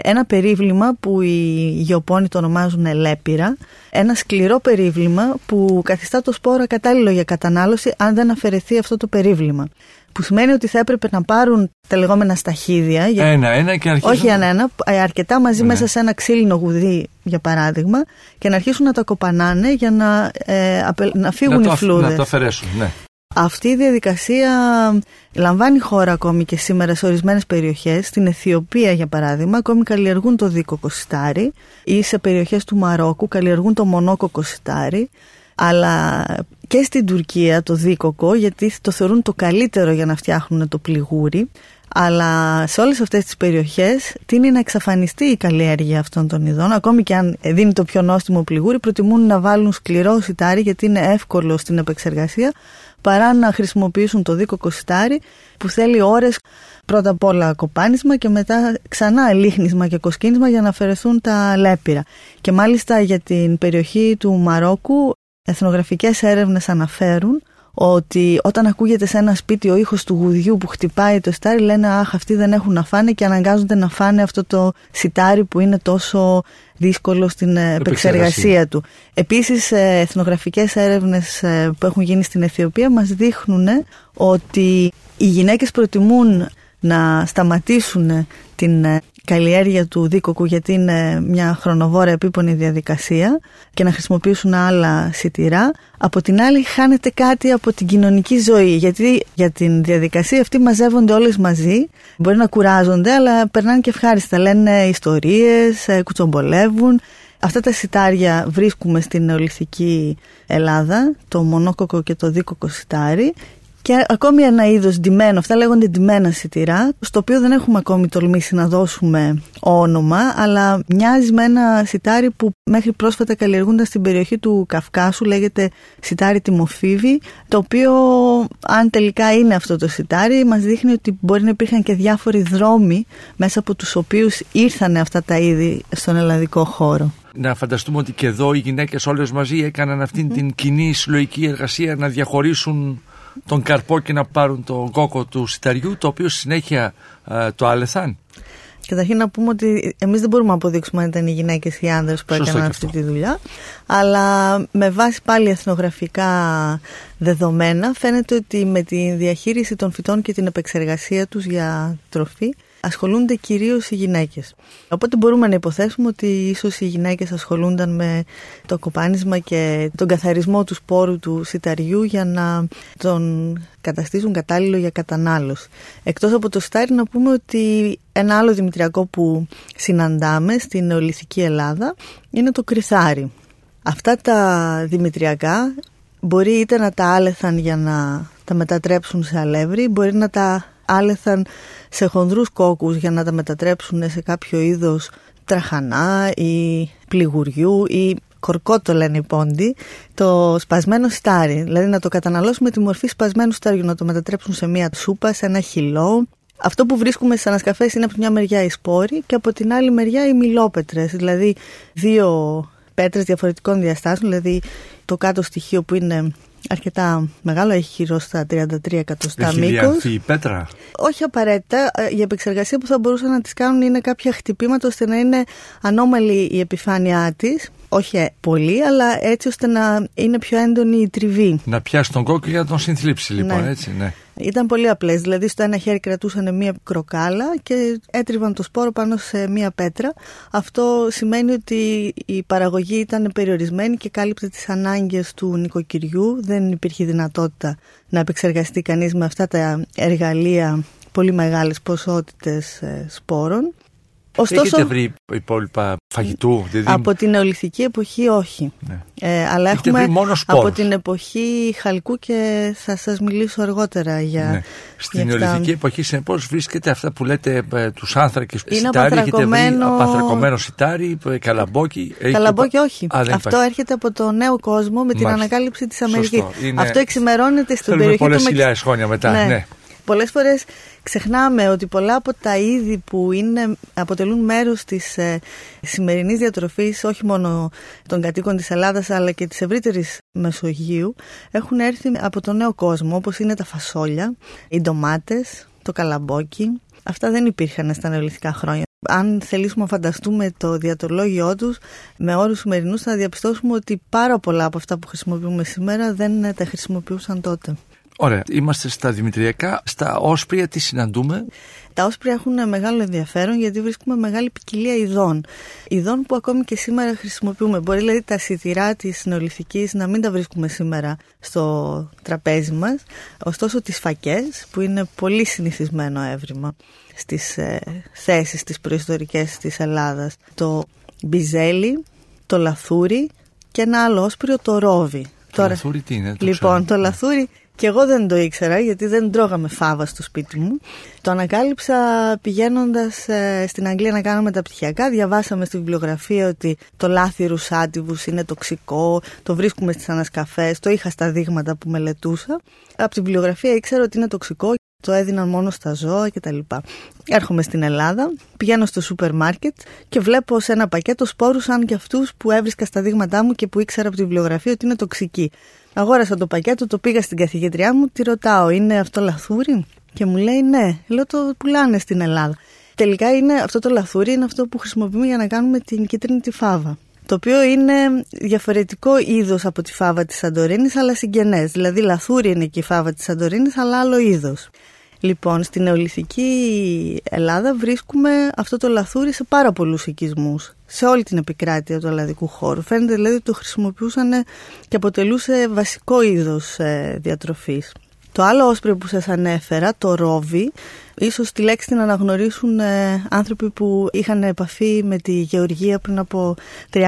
ένα περίβλημα που οι γεωπόνοι το ονομάζουν λέπυρα, ένα σκληρό περίβλημα που καθιστά το σπόρο κατάλληλο για κατανάλωση αν δεν αφαιρεθεί αυτό το περίβλημα. Που σημαίνει ότι θα έπρεπε να πάρουν τα λεγόμενα σταχίδια. Ένα-ένα και αρχίσουν. Όχι ένα-ένα, αρκετά μαζί ναι. μέσα σε ένα ξύλινο γουδί, για παράδειγμα, και να αρχίσουν να τα κοπανάνε για να, ε, να φύγουν να οι φλούδες. Να το αφαιρέσουν, ναι. Αυτή η διαδικασία λαμβάνει χώρα ακόμη και σήμερα σε ορισμένες περιοχές. Στην Αιθιοπία, για παράδειγμα, ακόμη καλλιεργούν το δίκο κοσιτάρι ή σε περιοχές του Μαρόκου καλλιεργούν το μονόκο κοσιτάρι. Αλλά και στην Τουρκία το δίκοκο, γιατί το θεωρούν το καλύτερο για να φτιάχνουν το πληγούρι. Αλλά σε όλες αυτές τις περιοχές τίνει να εξαφανιστεί η καλλιέργεια αυτών των ειδών. Ακόμη και αν δίνει το πιο νόστιμο πληγούρι, προτιμούν να βάλουν σκληρό σιτάρι γιατί είναι εύκολο στην επεξεργασία παρά να χρησιμοποιήσουν το δίκο κοσιτάρι που θέλει ώρες πρώτα απ' όλα κοπάνισμα και μετά ξανά λίχνισμα και κοσκίνισμα για να αφαιρεθούν τα λέπυρα. Και μάλιστα για την περιοχή του Μαρόκου εθνογραφικές έρευνες αναφέρουν ότι όταν ακούγεται σε ένα σπίτι ο ήχος του γουδιού που χτυπάει το σιτάρι λένε αχ αυτοί δεν έχουν να φάνε και αναγκάζονται να φάνε αυτό το σιτάρι που είναι τόσο δύσκολο στην ε, επεξεργασία του. Επίσης ε, εθνογραφικές έρευνες ε, που έχουν γίνει στην Αιθιοπία μας δείχνουν ότι οι γυναίκες προτιμούν να σταματήσουν την καλλιέργεια του δίκοκου γιατί είναι μια χρονοβόρα επίπονη διαδικασία και να χρησιμοποιήσουν άλλα σιτηρά. Από την άλλη χάνεται κάτι από την κοινωνική ζωή γιατί για την διαδικασία αυτή μαζεύονται όλες μαζί. Μπορεί να κουράζονται αλλά περνάνε και ευχάριστα. Λένε ιστορίες, ε, κουτσομπολεύουν. Αυτά τα σιτάρια βρίσκουμε στην νεολυθική Ελλάδα, το μονόκοκο και το δίκοκο σιτάρι και ακόμη ένα είδος ντυμένο, αυτά λέγονται ντυμένα σιτηρά, στο οποίο δεν έχουμε ακόμη τολμήσει να δώσουμε όνομα, αλλά μοιάζει με ένα σιτάρι που μέχρι πρόσφατα καλλιεργούνταν στην περιοχή του Καυκάσου, λέγεται σιτάρι τιμοφίβη, το οποίο αν τελικά είναι αυτό το σιτάρι, μας δείχνει ότι μπορεί να υπήρχαν και διάφοροι δρόμοι μέσα από τους οποίους ήρθαν αυτά τα είδη στον ελλαδικό χώρο. Να φανταστούμε ότι και εδώ οι γυναίκες όλες μαζί έκαναν αυτήν την κοινή συλλογική εργασία να διαχωρίσουν τον καρπό και να πάρουν τον κόκο του σιταριού, το οποίο συνέχεια ε, το άλεθαν. Καταρχήν να πούμε ότι εμείς δεν μπορούμε να αποδείξουμε αν ήταν οι γυναίκες ή οι άνδρες που έκαναν αυτή τη δουλειά. Αλλά με βάση πάλι εθνογραφικά δεδομένα φαίνεται ότι με τη διαχείριση των φυτών και την επεξεργασία τους για τροφή ασχολούνται κυρίως οι γυναίκες. Οπότε μπορούμε να υποθέσουμε ότι ίσως οι γυναίκες ασχολούνταν με το κοπάνισμα και τον καθαρισμό τους σπόρου του σιταριού για να τον καταστήσουν κατάλληλο για κατανάλωση. Εκτός από το σιτάρι να πούμε ότι ένα άλλο δημητριακό που συναντάμε στην νεολυθική Ελλάδα είναι το κρυθάρι. Αυτά τα δημητριακά μπορεί είτε να τα άλεθαν για να τα μετατρέψουν σε αλεύρι, μπορεί να τα άλεθαν σε χονδρούς κόκκους για να τα μετατρέψουν σε κάποιο είδος τραχανά ή πληγουριού ή κορκότο λένε οι πόντι, το σπασμένο στάρι. Δηλαδή να το καταναλώσουμε τη μορφή σπασμένου στάριου, να το μετατρέψουν σε μία σούπα, σε ένα χυλό. Αυτό που βρίσκουμε στις ανασκαφές είναι από τη μια μεριά οι σπόροι και από την άλλη μεριά οι μιλόπετρες, δηλαδή δύο πέτρες διαφορετικών διαστάσεων, δηλαδή το κάτω στοιχείο που είναι αρκετά μεγάλο, έχει γύρω στα 33 εκατοστά μήκος. Έχει η πέτρα; Όχι απαραίτητα. Ε, η επεξεργασία που θα μπορούσαν να τη κάνουν είναι κάποια χτυπήματα ώστε να είναι ανώμαλη η επιφάνειά της. Όχι πολύ, αλλά έτσι ώστε να είναι πιο έντονη η τριβή. Να πιάσει τον κόκκι για να τον συνθλίψει, λοιπόν, ναι. έτσι, ναι. Ήταν πολύ απλές. Δηλαδή, στο ένα χέρι κρατούσαν μία κροκάλα και έτριβαν το σπόρο πάνω σε μία πέτρα. Αυτό σημαίνει ότι η παραγωγή ήταν περιορισμένη και κάλυψε τις ανάγκες του νοικοκυριού. Δεν υπήρχε δυνατότητα να επεξεργαστεί κανείς με αυτά τα εργαλεία πολύ μεγάλες ποσότητες ε, σπόρων. Ωστόσο, Έχετε βρει υπόλοιπα φαγητού, δηλαδή... Από την νεολιθική εποχή όχι. Ναι. Ε, αλλά Έχετε έχουμε μόνο από την εποχή χαλκού και θα σας μιλήσω αργότερα για ναι. Στην νεολιθική εποχή συνεπώς βρίσκεται αυτά που λέτε ε, τους άνθρακες; Είναι σιτάρι. Έχετε βρει απαθρακωμένο σιτάρι, ε, καλαμπόκι. Καλαμπόκι όχι. Α, Αυτό έρχεται από το νέο κόσμο με την ανακάλυψη της Αμερικής. Είναι... Αυτό εξημερώνεται στην περιοχή του Μεξικού. χρόνια μετά. Ναι. ναι. Πολλές φορές ξεχνάμε ότι πολλά από τα είδη που είναι, αποτελούν μέρος της ε, σημερινής διατροφής όχι μόνο των κατοίκων της Ελλάδας αλλά και της ευρύτερης Μεσογείου έχουν έρθει από τον νέο κόσμο όπως είναι τα φασόλια, οι ντομάτες, το καλαμπόκι. Αυτά δεν υπήρχαν στα νεολιθικά χρόνια. Αν θελήσουμε να φανταστούμε το διατολόγιο τους με όρους σημερινούς θα διαπιστώσουμε ότι πάρα πολλά από αυτά που χρησιμοποιούμε σήμερα δεν τα χρησιμοποιούσαν τότε. Ωραία. Είμαστε στα Δημητριακά. Στα όσπρια τι συναντούμε; Τα όσπρια έχουν μεγάλο ενδιαφέρον γιατί βρίσκουμε μεγάλη ποικιλία ειδών. Ειδών που ακόμη και σήμερα χρησιμοποιούμε. Μπορεί δηλαδή τα σιτηρά της νεολιθική να μην τα βρίσκουμε σήμερα στο τραπέζι μας. Ωστόσο τις φακές, που είναι πολύ συνηθισμένο έβριμα στις ε, θέσεις τι προϊστορικές της Ελλάδας. Το μπιζέλι, το λαθούρι και ένα άλλο όσπριο, το ρόβι. Το λαθούρι τι είναι, το Λοιπόν, το λαθούρι και εγώ δεν το ήξερα γιατί δεν τρώγαμε φάβα στο σπίτι μου. Το ανακάλυψα πηγαίνοντας ε, στην Αγγλία να κάνω μεταπτυχιακά. Διαβάσαμε στη βιβλιογραφία ότι το λάθη ρουσάτιβους είναι τοξικό, το βρίσκουμε στις ανασκαφές, το είχα στα δείγματα που μελετούσα. Από τη βιβλιογραφία ήξερα ότι είναι τοξικό, το έδιναν μόνο στα ζώα κτλ. Έρχομαι στην Ελλάδα, πηγαίνω στο σούπερ μάρκετ και βλέπω σε ένα πακέτο σπόρους σαν και αυτούς που έβρισκα στα δείγματά μου και που ήξερα από τη βιβλιογραφία ότι είναι τοξικοί. Αγόρασα το πακέτο, το πήγα στην καθηγήτριά μου, τη ρωτάω, είναι αυτό λαθούρι; Και μου λέει ναι, λέω το πουλάνε στην Ελλάδα. Τελικά είναι αυτό το λαθούρι είναι αυτό που χρησιμοποιούμε για να κάνουμε την κίτρινη τη φάβα. Το οποίο είναι διαφορετικό είδος από τη φάβα της Σαντορίνης αλλά συγγενές. Δηλαδή λαθούρι είναι και η φάβα της Σαντορίνης αλλά άλλο είδος. Λοιπόν, στην νεολιθική Ελλάδα βρίσκουμε αυτό το λαθούρι σε πάρα πολλούς οικισμούς, σε όλη την επικράτεια του ελλαδικού χώρου. Φαίνεται δηλαδή ότι το χρησιμοποιούσαν και αποτελούσε βασικό είδος ε, διατροφής. Το άλλο όσπριο που σας ανέφερα, το ρόβι, ίσως τη λέξη την αναγνωρίσουν ε, άνθρωποι που είχαν επαφή με τη γεωργία πριν από 30-40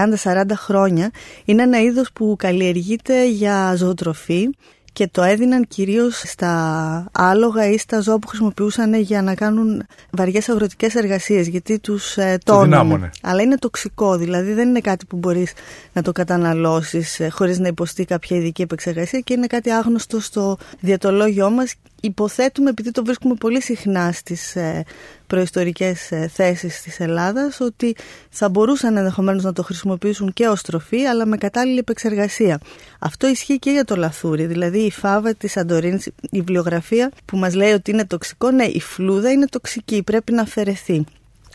χρόνια. Είναι ένα είδος που καλλιεργείται για ζωοτροφή και το έδιναν κυρίως στα άλογα ή στα ζώα που χρησιμοποιούσαν για να κάνουν βαριές αγροτικές εργασίες γιατί τους ε, τόνουν. Αλλά είναι τοξικό, δηλαδή δεν είναι κάτι που μπορείς να το καταναλώσεις ε, χωρίς να υποστεί κάποια ειδική επεξεργασία και είναι κάτι άγνωστο στο διατολόγιό μας υποθέτουμε, επειδή το βρίσκουμε πολύ συχνά στις ε, προϊστορικές ε, θέσεις της Ελλάδας, ότι θα μπορούσαν ενδεχομένως να το χρησιμοποιήσουν και ως τροφή, αλλά με κατάλληλη επεξεργασία. Αυτό ισχύει και για το λαθούρι, δηλαδή η φάβα της Σαντορίνης, η βιβλιογραφία που μας λέει ότι είναι τοξικό, ναι, η φλούδα είναι τοξική, πρέπει να αφαιρεθεί.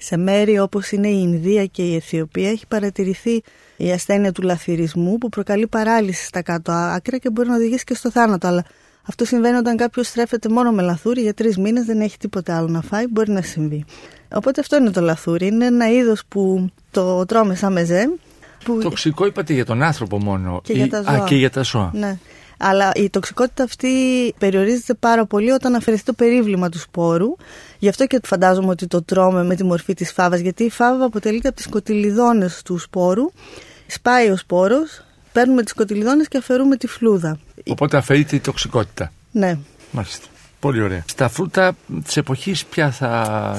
Σε μέρη όπως είναι η Ινδία και η Αιθιοπία έχει παρατηρηθεί η ασθένεια του λαθυρισμού που προκαλεί παράλυση στα κάτω άκρα και μπορεί να οδηγήσει και στο θάνατο. Αλλά αυτό συμβαίνει όταν κάποιος στρέφεται μόνο με λαθούρι για τρεις μήνες, δεν έχει τίποτα άλλο να φάει, μπορεί να συμβεί. Οπότε αυτό είναι το λαθούρι. Είναι ένα είδος που το τρώμε σαν μεζέ. Που... Τοξικό είπατε για τον άνθρωπο μόνο. Και για τα ζώα. Α, και για τα ζώα. Ναι. Αλλά η τοξικότητα αυτή περιορίζεται πάρα πολύ όταν αφαιρεθεί το περίβλημα του σπόρου. Γι' αυτό και φαντάζομαι ότι το τρώμε με τη μορφή της φάβας, γιατί η φάβα αποτελείται από τις κοτυλιδόνε του σπόρου. Σπάει ο σπόρος, παίρνουμε τις κοτυλιδόνες και αφαιρούμε τη φλούδα. Οπότε αφαιρείται η τοξικότητα. Ναι. Μάλιστα. Πολύ ωραία. Στα φρούτα της εποχής, ποια θα,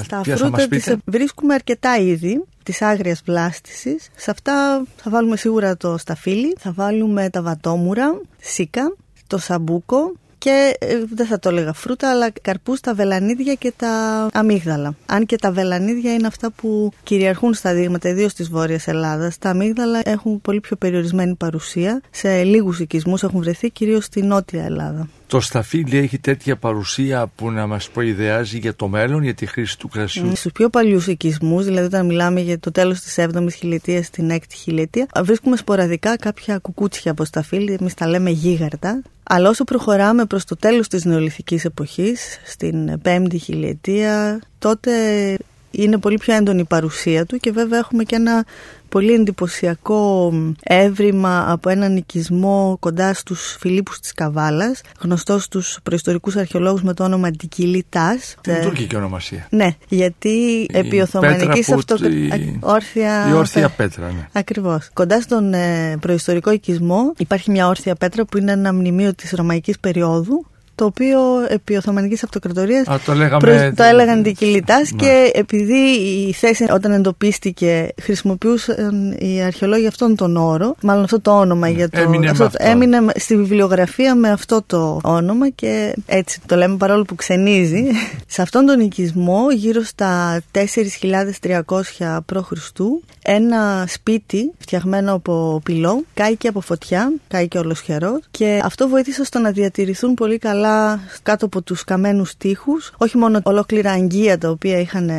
Στα ποια φρούτα θα μας πείτε; Της, βρίσκουμε αρκετά είδη της άγριας βλάστησης. Σε αυτά θα βάλουμε σίγουρα το σταφύλι, θα βάλουμε τα βατόμουρα, σίκα, το σαμπούκο, και ε, δεν θα το έλεγα φρούτα, αλλά καρπούς, τα βελανίδια και τα αμύγδαλα. Αν και τα βελανίδια είναι αυτά που κυριαρχούν στα δείγματα, ιδίως της Βόρειας Ελλάδας. Τα αμύγδαλα έχουν πολύ πιο περιορισμένη παρουσία. Σε λίγους οικισμούς έχουν βρεθεί, κυρίως στη Νότια Ελλάδα. Το σταφύλι έχει τέτοια παρουσία που να μας προειδεάζει για το μέλλον, για τη χρήση του κρασιού. Στους πιο παλιούς οικισμούς, δηλαδή όταν μιλάμε για το τέλος της 7η χιλιετίας στην 6η χιλιετία, βρίσκουμε σποραδικά κάποια κουκούτσια από σταφύλι, εμείς τα λέμε γίγαρτα. Αλλά όσο προχωράμε προς το τέλος της νεολιθικής εποχής, στην 5η χιλιετία, τότε είναι πολύ πιο έντονη η παρουσία του και βέβαια έχουμε και ένα πολύ εντυπωσιακό έβριμα από έναν οικισμό κοντά στους Φιλίππους της Καβάλας, γνωστός στους προϊστορικούς αρχαιολόγους με το όνομα Αντικυλή Τάς. Είναι τουρκική ονομασία. Ναι, γιατί η επί Οθωμανικής αυτο... Η... Όρθια... η όρθια πέτρα. Ναι. Ακριβώς. Κοντά στον ε, προϊστορικό οικισμό υπάρχει μια όρθια πέτρα που είναι ένα μνημείο της ρωμαϊκής περίοδου το οποίο επί Οθωμανικής Αυτοκρατορίας το, λέγαμε... το έλεγαν δικηλητάς ναι. και επειδή η θέση όταν εντοπίστηκε χρησιμοποιούσαν οι αρχαιολόγοι αυτόν τον όρο, μάλλον αυτό το όνομα για το... Έμεινε, αυτό, αυτό. έμεινε στη βιβλιογραφία με αυτό το όνομα και έτσι το λέμε παρόλο που ξενίζει. Σε αυτόν τον οικισμό γύρω στα 4.300 π.Χ. ένα σπίτι φτιαγμένο από πυλό κάηκε από φωτιά, κάηκε ολοσχερό και αυτό βοήθησε στο να διατηρηθούν πολύ καλά κάτω από τους καμένους τείχους όχι μόνο ολόκληρα αγγεία τα οποία είχαν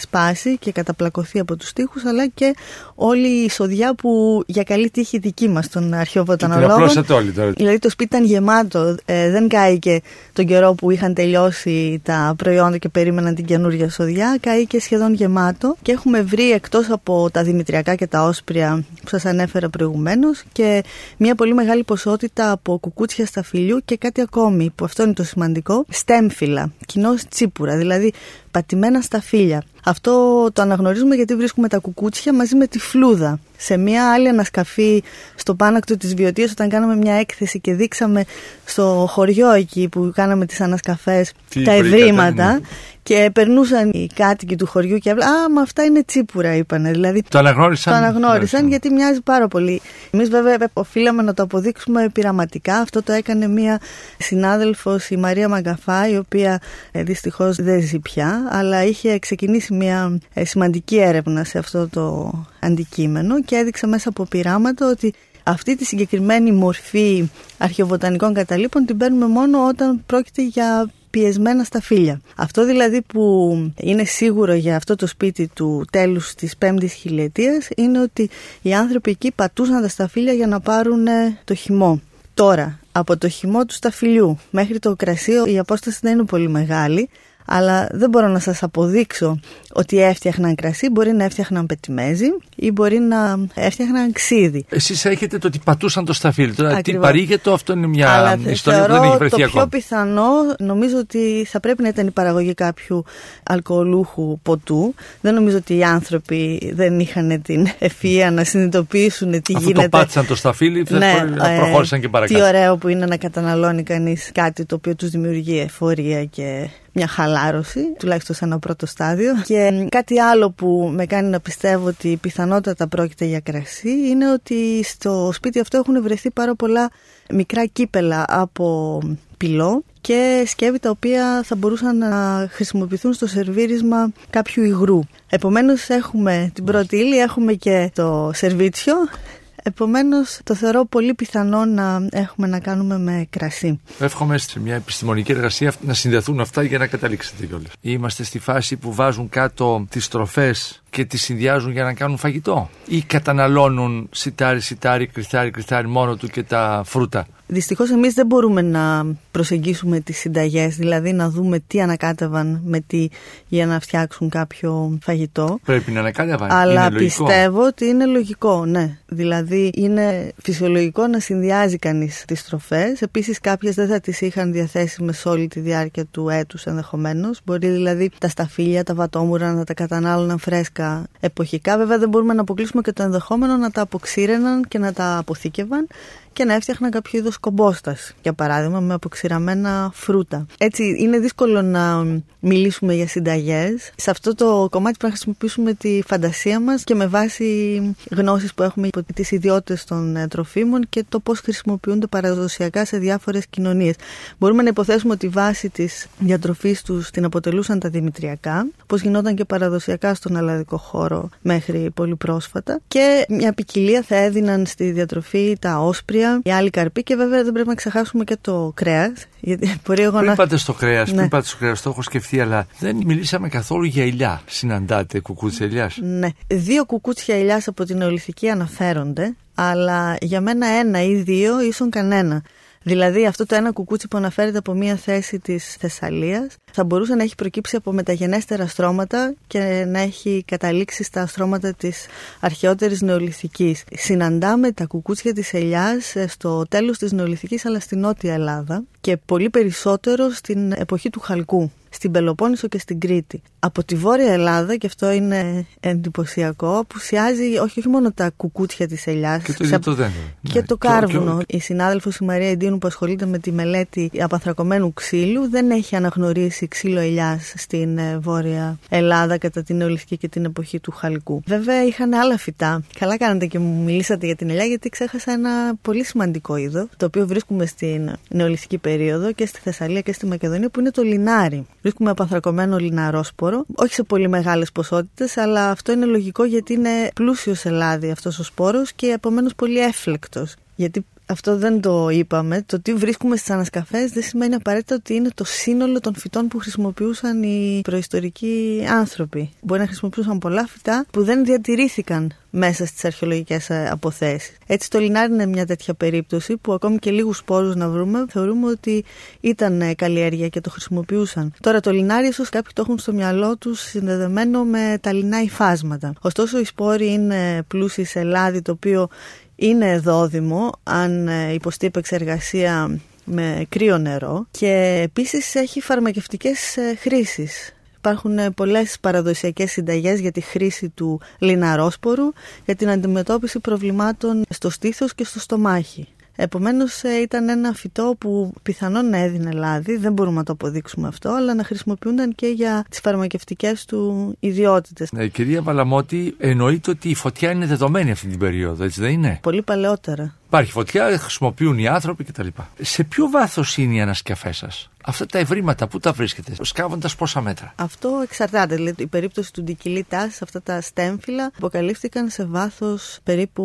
σπάσει και καταπλακωθεί από τους τοίχους αλλά και όλη η εισοδιά που για καλή τύχη δική μας των αρχαίων βοτανολόγων. όλοι τώρα. Δηλαδή το σπίτι ήταν γεμάτο, ε, δεν κάηκε τον καιρό που είχαν τελειώσει τα προϊόντα και περίμεναν την καινούργια εισοδιά, κάηκε σχεδόν γεμάτο και έχουμε βρει εκτός από τα δημητριακά και τα όσπρια που σας ανέφερα προηγουμένως και μια πολύ μεγάλη ποσότητα από κουκούτσια σταφυλιού και κάτι ακόμη που αυτό είναι το σημαντικό, στέμφυλα, κοινό τσίπουρα, δηλαδή πατημένα στα φύλλα. Αυτό το αναγνωρίζουμε γιατί βρίσκουμε τα κουκούτσια μαζί με τη φλούδα. Σε μια άλλη ανασκαφή στο πάνακτο της Βιωτίας όταν κάναμε μια έκθεση και δείξαμε στο χωριό εκεί που κάναμε τις ανασκαφές τα ευρήματα και περνούσαν οι κάτοικοι του χωριού και έβλεπαν Α, μα αυτά είναι τσίπουρα, είπαν. Δηλαδή, το αναγνώρισαν. Το αναγνώρισαν γιατί μοιάζει πάρα πολύ. Εμείς βέβαια οφείλαμε να το αποδείξουμε πειραματικά. Αυτό το έκανε μία συνάδελφος, η Μαρία Μαγκαφά, η οποία ε, δυστυχώς δεν ζει πια, αλλά είχε ξεκινήσει μία ε, σημαντική έρευνα σε αυτό το αντικείμενο και έδειξε μέσα από πειράματα ότι αυτή τη συγκεκριμένη μορφή αρχαιοβοτανικών καταλήπων την παίρνουμε μόνο όταν πρόκειται για πιεσμένα στα φύλλα. Αυτό δηλαδή που είναι σίγουρο για αυτό το σπίτι του τέλους της πέμπτης χιλιετίας είναι ότι οι άνθρωποι εκεί πατούσαν τα σταφύλια για να πάρουν το χυμό. Τώρα, από το χυμό του σταφυλιού μέχρι το κρασί η απόσταση δεν είναι πολύ μεγάλη αλλά δεν μπορώ να σας αποδείξω ότι έφτιαχναν κρασί, μπορεί να έφτιαχναν πετιμέζι ή μπορεί να έφτιαχναν ξύδι. Εσείς έχετε το ότι πατούσαν το σταφύλι, τώρα τι παρήγεται, αυτό είναι μια αλλά ιστορία που δεν έχει βρεθεί το ακόμα. πιο πιθανό νομίζω ότι θα πρέπει να ήταν η παραγωγή κάποιου αλκοολούχου ποτού. Δεν νομίζω ότι οι άνθρωποι δεν είχαν την ευφυΐα να συνειδητοποιήσουν τι Αφού γίνεται. το πάτησαν το σταφύλι, ναι, προχώρησαν και παρακάτω. Τι ωραίο που είναι να καταναλώνει κανείς κάτι το οποίο τους δημιουργεί εφορία και μια χαλάρωση, τουλάχιστον σε ένα πρώτο στάδιο. Και κάτι άλλο που με κάνει να πιστεύω ότι πιθανότατα πρόκειται για κρασί είναι ότι στο σπίτι αυτό έχουν βρεθεί πάρα πολλά μικρά κύπελα από πυλό και σκεύη τα οποία θα μπορούσαν να χρησιμοποιηθούν στο σερβίρισμα κάποιου υγρού. Επομένως έχουμε την πρώτη ύλη, έχουμε και το σερβίτσιο Επομένως, το θεωρώ πολύ πιθανό να έχουμε να κάνουμε με κρασί. Εύχομαι σε μια επιστημονική εργασία να συνδεθούν αυτά για να καταλήξετε κιόλας. Είμαστε στη φάση που βάζουν κάτω τις τροφέ και τις συνδυάζουν για να κάνουν φαγητό; Ή καταναλώνουν σιτάρι, σιτάρι, κρυθάρι, κρυθάρι μόνο του και τα φρούτα; Δυστυχώς εμείς δεν μπορούμε να προσεγγίσουμε τις συνταγές, δηλαδή να δούμε τι ανακάτευαν με τι για να φτιάξουν κάποιο φαγητό. Πρέπει να ανακάτευαν. Αλλά είναι λογικό. πιστεύω ότι είναι λογικό, ναι. Δηλαδή είναι φυσιολογικό να συνδυάζει κανείς τις τροφές. Επίσης κάποιες δεν θα τις είχαν διαθέσιμες σε όλη τη διάρκεια του έτους ενδεχομένως. Μπορεί δηλαδή τα σταφύλια, τα βατόμουρα να τα κατανάλωναν φρέσκα εποχικά. Βέβαια δεν μπορούμε να αποκλείσουμε και το ενδεχόμενο να τα αποξήρεναν και να τα αποθήκευαν και να έφτιαχναν κάποιο είδος κομπόστας, για παράδειγμα, με αποξηραμένα φρούτα. Έτσι, είναι δύσκολο να μιλήσουμε για συνταγές. Σε αυτό το κομμάτι πρέπει να χρησιμοποιήσουμε τη φαντασία μας και με βάση γνώσεις που έχουμε από τις ιδιότητες των ε, τροφίμων και το πώς χρησιμοποιούνται παραδοσιακά σε διάφορες κοινωνίες. Μπορούμε να υποθέσουμε ότι η βάση της διατροφής τους την αποτελούσαν τα δημητριακά, όπω γινόταν και παραδοσιακά στον ελλαδικό χώρο μέχρι πολύ πρόσφατα. Και μια ποικιλία θα έδιναν στη διατροφή τα όσπρια, οι άλλοι καρποί και βέβαια δεν πρέπει να ξεχάσουμε και το κρέας. πριν να... πάτε στο κρέας, ναι. πριν πάτε στο κρέας, το έχω σκεφτεί, αλλά δεν μιλήσαμε καθόλου για ηλιά. Συναντάτε κουκούτσια ηλιάς. Ναι. Δύο κουκούτσια ηλιάς από την Ολυθική αναφέρονται, αλλά για μένα ένα ή δύο ίσον κανένα. Δηλαδή αυτό το ένα κουκούτσι που αναφέρεται από μία θέση της Θεσσαλίας θα μπορούσε να έχει προκύψει από μεταγενέστερα στρώματα και να έχει καταλήξει στα στρώματα της αρχαιότερης νεολιθικής. Συναντάμε τα κουκούτσια της ελιάς στο τέλος της νεολιθικής αλλά στη Νότια Ελλάδα και πολύ περισσότερο στην εποχή του Χαλκού. Στην Πελοπόννησο και στην Κρήτη. Από τη Βόρεια Ελλάδα, και αυτό είναι εντυπωσιακό, απουσιάζει όχι, όχι μόνο τα κουκούτια της ελιάς. Και το, το δέντρο. Και ναι. το κάρβουνο. Και, Η συνάδελφος η Μαρία Εντίνου που ασχολείται με τη μελέτη απανθρακωμένου ξύλου δεν έχει αναγνωρίσει ξύλο ελιάς στην ε, Βόρεια Ελλάδα κατά την νεολιθική και την εποχή του Χαλκού. Βέβαια είχαν άλλα φυτά. Καλά κάνατε και μου μιλήσατε για την ελιά γιατί ξέχασα ένα πολύ σημαντικό είδο το οποίο βρίσκουμε στην νεολιθική περίοδο και στη Θεσσαλία και στη Μακεδονία που είναι το λινάρι. Βρίσκουμε απανθρακωμένο λιναρόσπορο, όχι σε πολύ μεγάλες ποσότητες, αλλά αυτό είναι λογικό γιατί είναι πλούσιος σε λάδι αυτός ο σπόρος και επομένως πολύ έφλεκτος. Γιατί αυτό δεν το είπαμε. Το τι βρίσκουμε στις ανασκαφές δεν σημαίνει απαραίτητα ότι είναι το σύνολο των φυτών που χρησιμοποιούσαν οι προϊστορικοί άνθρωποι. Μπορεί να χρησιμοποιούσαν πολλά φυτά που δεν διατηρήθηκαν μέσα στις αρχαιολογικές ε, αποθέσεις. Έτσι, το λινάρι είναι μια τέτοια περίπτωση που ακόμη και λίγους σπόρους να βρούμε, θεωρούμε ότι ήταν ε, καλλιέργεια και το χρησιμοποιούσαν. Τώρα, το λινάρι, ίσως κάποιοι το έχουν στο μυαλό τους συνδεδεμένο με τα λινά υφάσματα. Ωστόσο, οι σπόροι είναι πλούσιοι σε λάδι, το οποίο είναι δόδιμο αν ε, υποστεί επεξεργασία με κρύο νερό και επίσης έχει φαρμακευτικές ε, χρήσεις. Υπάρχουν ε, πολλές παραδοσιακές συνταγές για τη χρήση του λιναρόσπορου για την αντιμετώπιση προβλημάτων στο στήθος και στο στομάχι. Επομένως, ε, ήταν ένα φυτό που πιθανόν να έδινε λάδι, δεν μπορούμε να το αποδείξουμε αυτό, αλλά να χρησιμοποιούνταν και για τις φαρμακευτικές του ιδιότητες. Ναι, κυρία Παλαμότη, εννοείται ότι η φωτιά είναι δεδομένη αυτή την περίοδο, έτσι δεν είναι; Πολύ παλαιότερα. Υπάρχει φωτιά, χρησιμοποιούν οι άνθρωποι κτλ. Σε ποιο βάθος είναι οι ανασκαφές σας, Αυτά τα ευρήματα, πού τα βρίσκετε, σκάβοντας πόσα μέτρα; Αυτό εξαρτάται. Δηλαδή, η περίπτωση του Ντικυλί αυτά τα στέμφυλλα, αποκαλύφθηκαν σε βάθος περίπου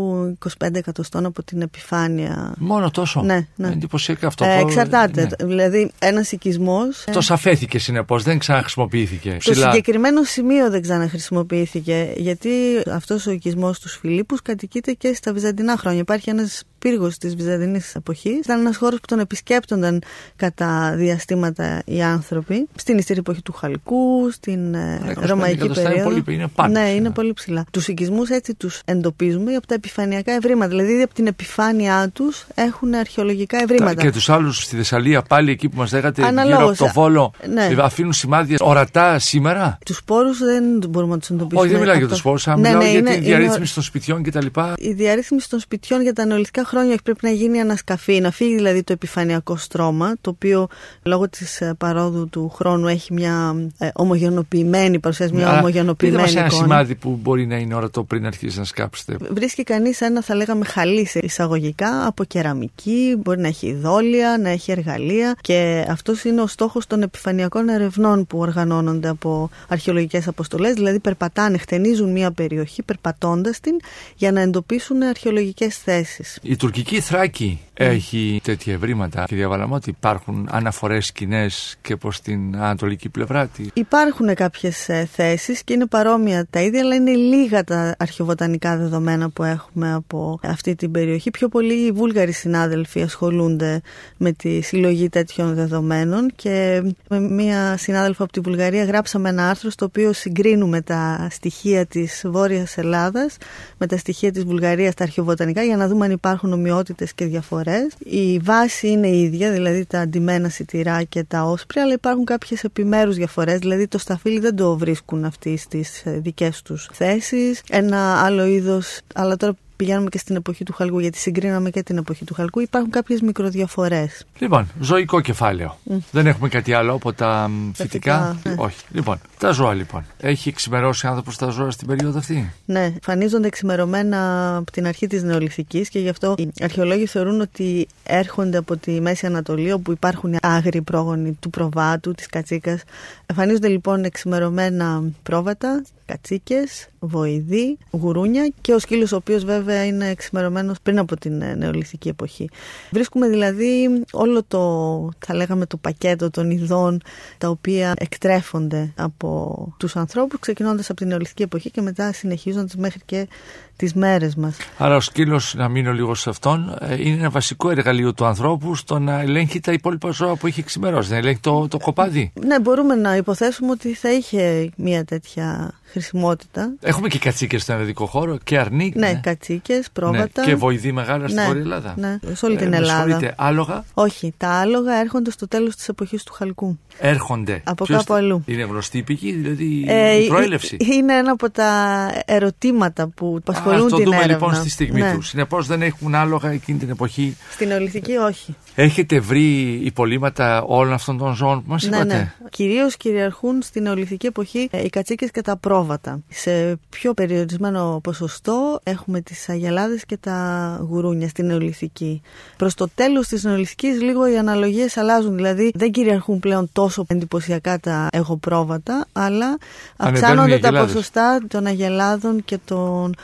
25 εκατοστών από την επιφάνεια. Μόνο τόσο; Ναι, ναι. Εντυπωσιακό αυτό. Ε, εξαρτάται. Ναι. Δηλαδή, ένας οικισμός. Αυτό ε... αφέθηκε συνεπώς, δεν ξαναχρησιμοποιήθηκε. Το συγκεκριμένο σημείο δεν ξαναχρησιμοποιήθηκε, γιατί αυτός ο οικισμός τους Φιλίππους κατοικείται και στα Βυζαντινά χρόνια. Υπάρχει ένας πύργο της Βυζαντινής εποχής. Ήταν ένας χώρος που τον επισκέπτονταν κατά διαστήματα οι άνθρωποι. Στην ιστορία εποχή του Χαλκού, στην ε, Ρωμαϊκή περίοδο. Είναι, πολύ, είναι πάνω, ναι, είναι πολύ ψηλά. Τους οικισμούς έτσι τους εντοπίζουμε από τα επιφανειακά ευρήματα. Δηλαδή από την επιφάνειά τους έχουν αρχαιολογικά ευρήματα. Και τους άλλους στη Θεσσαλία πάλι εκεί που μας λέγατε γύρω από το Βόλο ναι. Ε, αφήνουν σημάδια ορατά σήμερα; Τους σπόρου δεν μπορούμε να τους εντοπίσουμε. Όχι, δεν μιλάω για τους σπόρου, αλλά ναι, μιλάω ναι, για τη διαρρύθμιση των σπιτιών κτλ. Η διαρρύθμιση των σπιτιών για τα νεολιθικά χρόνια πρέπει να γίνει ανασκαφή, να φύγει δηλαδή το επιφανειακό στρώμα, το οποίο λόγω της ε, παρόδου του χρόνου έχει μια ε, ομογενοποιημένη παρουσίαση, μια ομογενοποιημένη εικόνα. ένα σημάδι που μπορεί να είναι ορατό πριν αρχίσει να σκάψετε. Βρίσκει κανείς ένα, θα λέγαμε, χαλί εισαγωγικά από κεραμική, μπορεί να έχει δόλια, να έχει εργαλεία και αυτός είναι ο στόχος των επιφανειακών ερευνών που οργανώνονται από αρχαιολογικές αποστολές. Δηλαδή, περπατάνε, χτενίζουν μια περιοχή περπατώντας την για να εντοπίσουν αρχαιολογικές θέσεις. Η τουρκική Θράκη έχει τέτοια ευρήματα, κυρία Βαλαμότη. Υπάρχουν αναφορές κοινέ και προς την ανατολική πλευρά τη. Υπάρχουν κάποιες θέσεις και είναι παρόμοια τα ίδια, αλλά είναι λίγα τα αρχαιοβοτανικά δεδομένα που έχουμε από αυτή την περιοχή. Πιο πολλοί οι Βούλγαροι συνάδελφοι ασχολούνται με τη συλλογή τέτοιων δεδομένων και με μία συνάδελφο από τη Βουλγαρία γράψαμε ένα άρθρο στο οποίο συγκρίνουμε τα στοιχεία της Βόρειας Ελλάδας με τα στοιχεία της Βουλγαρίας τα αρχαιοβοτανικά για να δούμε αν υπάρχουν ομοιότητε και διαφορές η βάση είναι η ίδια, δηλαδή τα αντιμένα σιτηρά και τα όσπρια, αλλά υπάρχουν κάποιες επιμέρους διαφορές, δηλαδή το σταφύλι δεν το βρίσκουν αυτοί στις ε, δικές τους θέσεις. Ένα άλλο είδος, αλλά τώρα πηγαίνουμε και στην εποχή του Χαλκού, γιατί συγκρίναμε και την εποχή του Χαλκού, υπάρχουν κάποιες μικροδιαφορές. Λοιπόν, ζωικό κεφάλαιο. Δεν έχουμε κάτι άλλο από τα φυτικά; Ναι. Όχι. Λοιπόν, τα ζώα λοιπόν. Έχει εξημερώσει άνθρωπος τα ζώα στην περίοδο αυτή; Ναι, φανίζονται εξημερωμένα από την αρχή της Νεολιθική και γι' αυτό οι αρχαιολόγοι θεωρούν ότι έρχονται από τη Μέση Ανατολή, όπου υπάρχουν άγριοι πρόγονοι του προβάτου, της κατσίκας. Εμφανίζονται λοιπόν εξημερωμένα πρόβατα, κατσίκες, βοηδοί, γουρούνια και ο σκύλος ο οποίος βέβαια είναι εξημερωμένο πριν από την ε, νεολιθική εποχή. Βρίσκουμε δηλαδή όλο το, θα λέγαμε, το πακέτο των ειδών τα οποία εκτρέφονται από τους ανθρώπους, ξεκινώντας από την νεολιθική εποχή και μετά συνεχίζοντας μέχρι και τις μέρες μας. Άρα ο σκύλος, να μείνω λίγο σε αυτόν, ε, είναι ένα βασικό εργαλείο του ανθρώπου στο να ελέγχει τα υπόλοιπα ζώα που έχει ξημερώσει, να ελέγχει το, το κοπάδι. Ναι, μπορούμε να υποθέσουμε ότι θα είχε μια τέτοια χρησιμότητα. Έχουμε και κατσίκες στον ελληνικό χώρο και αρνί. Ναι, ναι. κατσίκες, πρόβατα. Ναι. Και βοηδοί μεγάλα στην ναι, Βόρεια Ελλάδα. Ναι, σε όλη την ε, Ελλάδα. άλογα; Όχι, τα άλογα έρχονται στο τέλος της εποχής του Χαλκού. Έρχονται. Από Ποιος κάπου αλλού. Είναι γνωστή η πηγή, δηλαδή ε, η προέλευση. Είναι ένα από τα ερωτήματα που απασχολούν την λοιπόν έρευνα. λοιπόν στη στιγμή ναι. τους. Συνεπώς δεν έχουν άλογα εκείνη την εποχή. Στην Ολυθική όχι. Έχετε βρει υπολείμματα όλων αυτών των ζώων που μας ναι, είπατε; Ναι. Κυρίως κυριαρχούν στην Νεολιθική εποχή ε, οι κατσίκες και τα πρόβατα. Σε πιο περιορισμένο ποσοστό έχουμε τις αγελάδες και τα γουρούνια στην Νεολιθική. Προς το τέλος της Νεολιθική λίγο οι αναλογίες αλλάζουν. Δηλαδή δεν κυριαρχούν πλέον τόσο εντυπωσιακά τα εγωπρόβατα, αλλά αυξάνονται τα ποσοστά των αγελάδων και των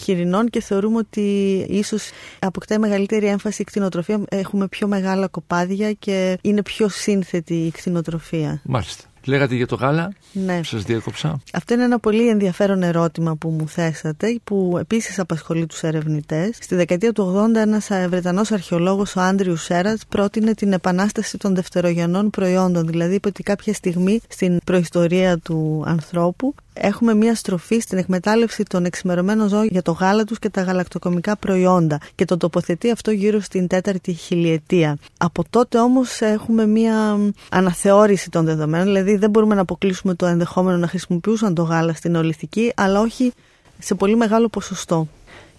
χοιρινών και θεωρούμε ότι ίσως αποκτάει μεγαλύτερη έμφαση η κτηνοτροφία. Έχουμε πιο μεγάλα κοπάδια και είναι πιο σύνθετη η κτηνοτροφία. Μάλιστα. Λέγατε για το γάλα, ναι. σας διέκοψα. Αυτό είναι ένα πολύ ενδιαφέρον ερώτημα που μου θέσατε, που επίσης απασχολεί τους ερευνητές. Στη δεκαετία του 80 ένας Βρετανός αρχαιολόγος, ο Άντριου Σέρατς, πρότεινε την επανάσταση των δευτερογενών προϊόντων. Δηλαδή είπε ότι κάποια στιγμή στην προϊστορία του ανθρώπου έχουμε μια στροφή στην εκμετάλλευση των εξημερωμένων ζώων για το γάλα τους και τα γαλακτοκομικά προϊόντα και το τοποθετεί αυτό γύρω στην τέταρτη χιλιετία. Από τότε όμως έχουμε μια αναθεώρηση των δεδομένων, δηλαδή δεν μπορούμε να αποκλείσουμε το ενδεχόμενο να χρησιμοποιούσαν το γάλα στην ολιστική, αλλά όχι σε πολύ μεγάλο ποσοστό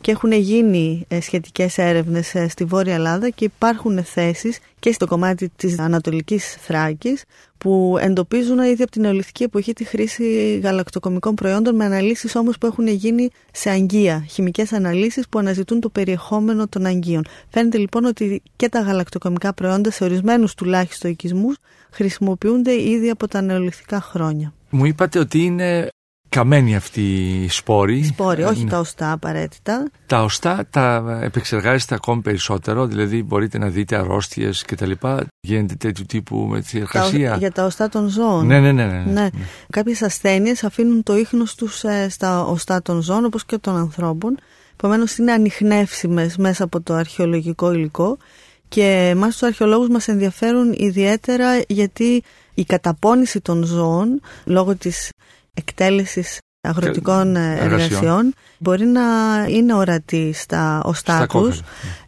και έχουν γίνει ε, σχετικές έρευνες ε, στη Βόρεια Ελλάδα και υπάρχουν θέσεις και στο κομμάτι της Ανατολικής Θράκης που εντοπίζουν ήδη από την νεολιθική εποχή τη χρήση γαλακτοκομικών προϊόντων με αναλύσεις όμως που έχουν γίνει σε αγγεία, χημικές αναλύσεις που αναζητούν το περιεχόμενο των αγγείων. Φαίνεται λοιπόν ότι και τα γαλακτοκομικά προϊόντα σε ορισμένους τουλάχιστον οικισμούς χρησιμοποιούνται ήδη από τα νεολιθικά χρόνια. Μου είπατε ότι είναι καμένοι αυτοί οι σπόροι. Σπόροι, όχι τα οστά απαραίτητα. Τα οστά τα επεξεργάζεστε ακόμη περισσότερο, δηλαδή μπορείτε να δείτε αρρώστιες και τα λοιπά. Γίνεται τέτοιου τύπου με τη εργασία. για τα οστά των ζώων. Ναι, ναι, ναι. ναι, ναι. ναι. Κάποιες ασθένειες αφήνουν το ίχνος τους ε, στα οστά των ζώων όπως και των ανθρώπων. Επομένως είναι ανοιχνεύσιμες μέσα από το αρχαιολογικό υλικό και εμάς τους αρχαιολόγους μας ενδιαφέρουν ιδιαίτερα γιατί η καταπώνηση των ζώων λόγω της εκτέλεσης αγροτικών ε, εργασιών. μπορεί να είναι ορατή στα οστά ναι.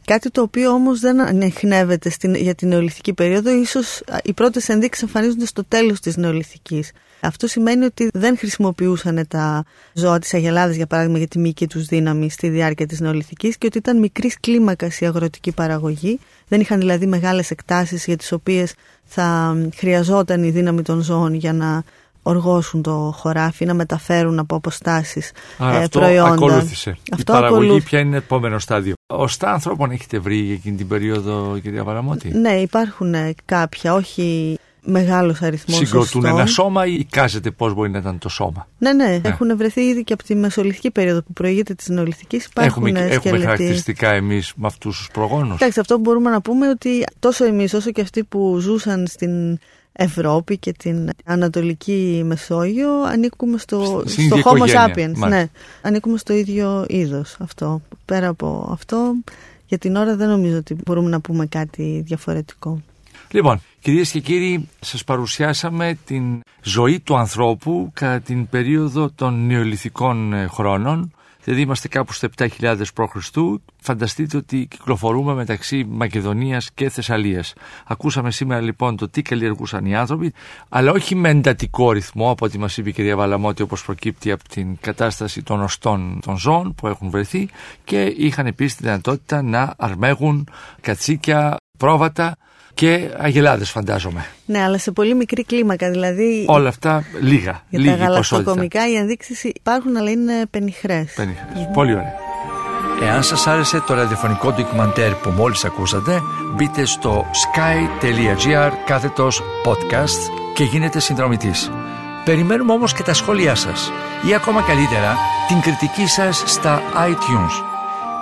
κάτι το οποίο όμως δεν ανεχνεύεται στην, για την νεολιθική περίοδο. Ίσως οι πρώτες ενδείξεις εμφανίζονται στο τέλος της νεολιθικής αυτό σημαίνει ότι δεν χρησιμοποιούσαν τα ζώα της Αγελάδας για παράδειγμα για τη μυϊκή τους δύναμη στη διάρκεια της νεολιθικής και ότι ήταν μικρής κλίμακας η αγροτική παραγωγή. Δεν είχαν δηλαδή μεγάλες εκτάσεις για τις οποίες θα χρειαζόταν η δύναμη των ζώων για να οργώσουν το χωράφι, να μεταφέρουν από αποστάσεις Άρα ε, αυτό προϊόντα. ακολούθησε. Η παραγωγή ποια είναι επόμενο στάδιο; Οστά ανθρώπων έχετε βρει για εκείνη την περίοδο, κυρία Παραμότη. Ναι, υπάρχουν ε, κάποια, όχι μεγάλος αριθμός Συγκροτούν ένα σώμα ή κάζεται πώς μπορεί να ήταν το σώμα; Ναι, ναι, ναι. έχουν βρεθεί ήδη και από τη Μεσολυθική περίοδο που προηγείται της Νεολιθικής. Έχουμε, έχουμε χαρακτηριστικά εμείς με αυτούς τους προγόνους. Εντάξει, αυτό μπορούμε να πούμε ότι τόσο εμείς όσο και αυτοί που ζούσαν στην Ευρώπη και την Ανατολική Μεσόγειο ανήκουμε στο, στο Homo sapiens. Ναι, ανήκουμε στο ίδιο είδος αυτό. Πέρα από αυτό, για την ώρα δεν νομίζω ότι μπορούμε να πούμε κάτι διαφορετικό. Λοιπόν, κυρίες και κύριοι, σας παρουσιάσαμε την ζωή του ανθρώπου κατά την περίοδο των νεολιθικών ε, χρόνων Δηλαδή είμαστε κάπου στο 7.000 π.Χ. Φανταστείτε ότι κυκλοφορούμε μεταξύ Μακεδονίας και Θεσσαλίας. Ακούσαμε σήμερα λοιπόν το τι καλλιεργούσαν οι άνθρωποι, αλλά όχι με εντατικό ρυθμό, από ό,τι μας είπε η κυρία Βαλαμότη, όπως προκύπτει από την κατάσταση των οστών των ζώων που έχουν βρεθεί και είχαν επίσης τη δυνατότητα να αρμέγουν κατσίκια, πρόβατα και αγελάδες φαντάζομαι. Ναι, αλλά σε πολύ μικρή κλίμακα, δηλαδή... Όλα αυτά λίγα, Για λίγη τα γαλακτοκομικά οι ενδείξεις υπάρχουν, αλλά είναι πενιχρές. Πενιχρές, πολύ ωραία. Εάν σας άρεσε το ραδιοφωνικό ντοκιμαντέρ που μόλις ακούσατε, μπείτε στο sky.gr κάθετος podcast και γίνετε συνδρομητής. Περιμένουμε όμως και τα σχόλιά σας ή ακόμα καλύτερα την κριτική σας στα iTunes.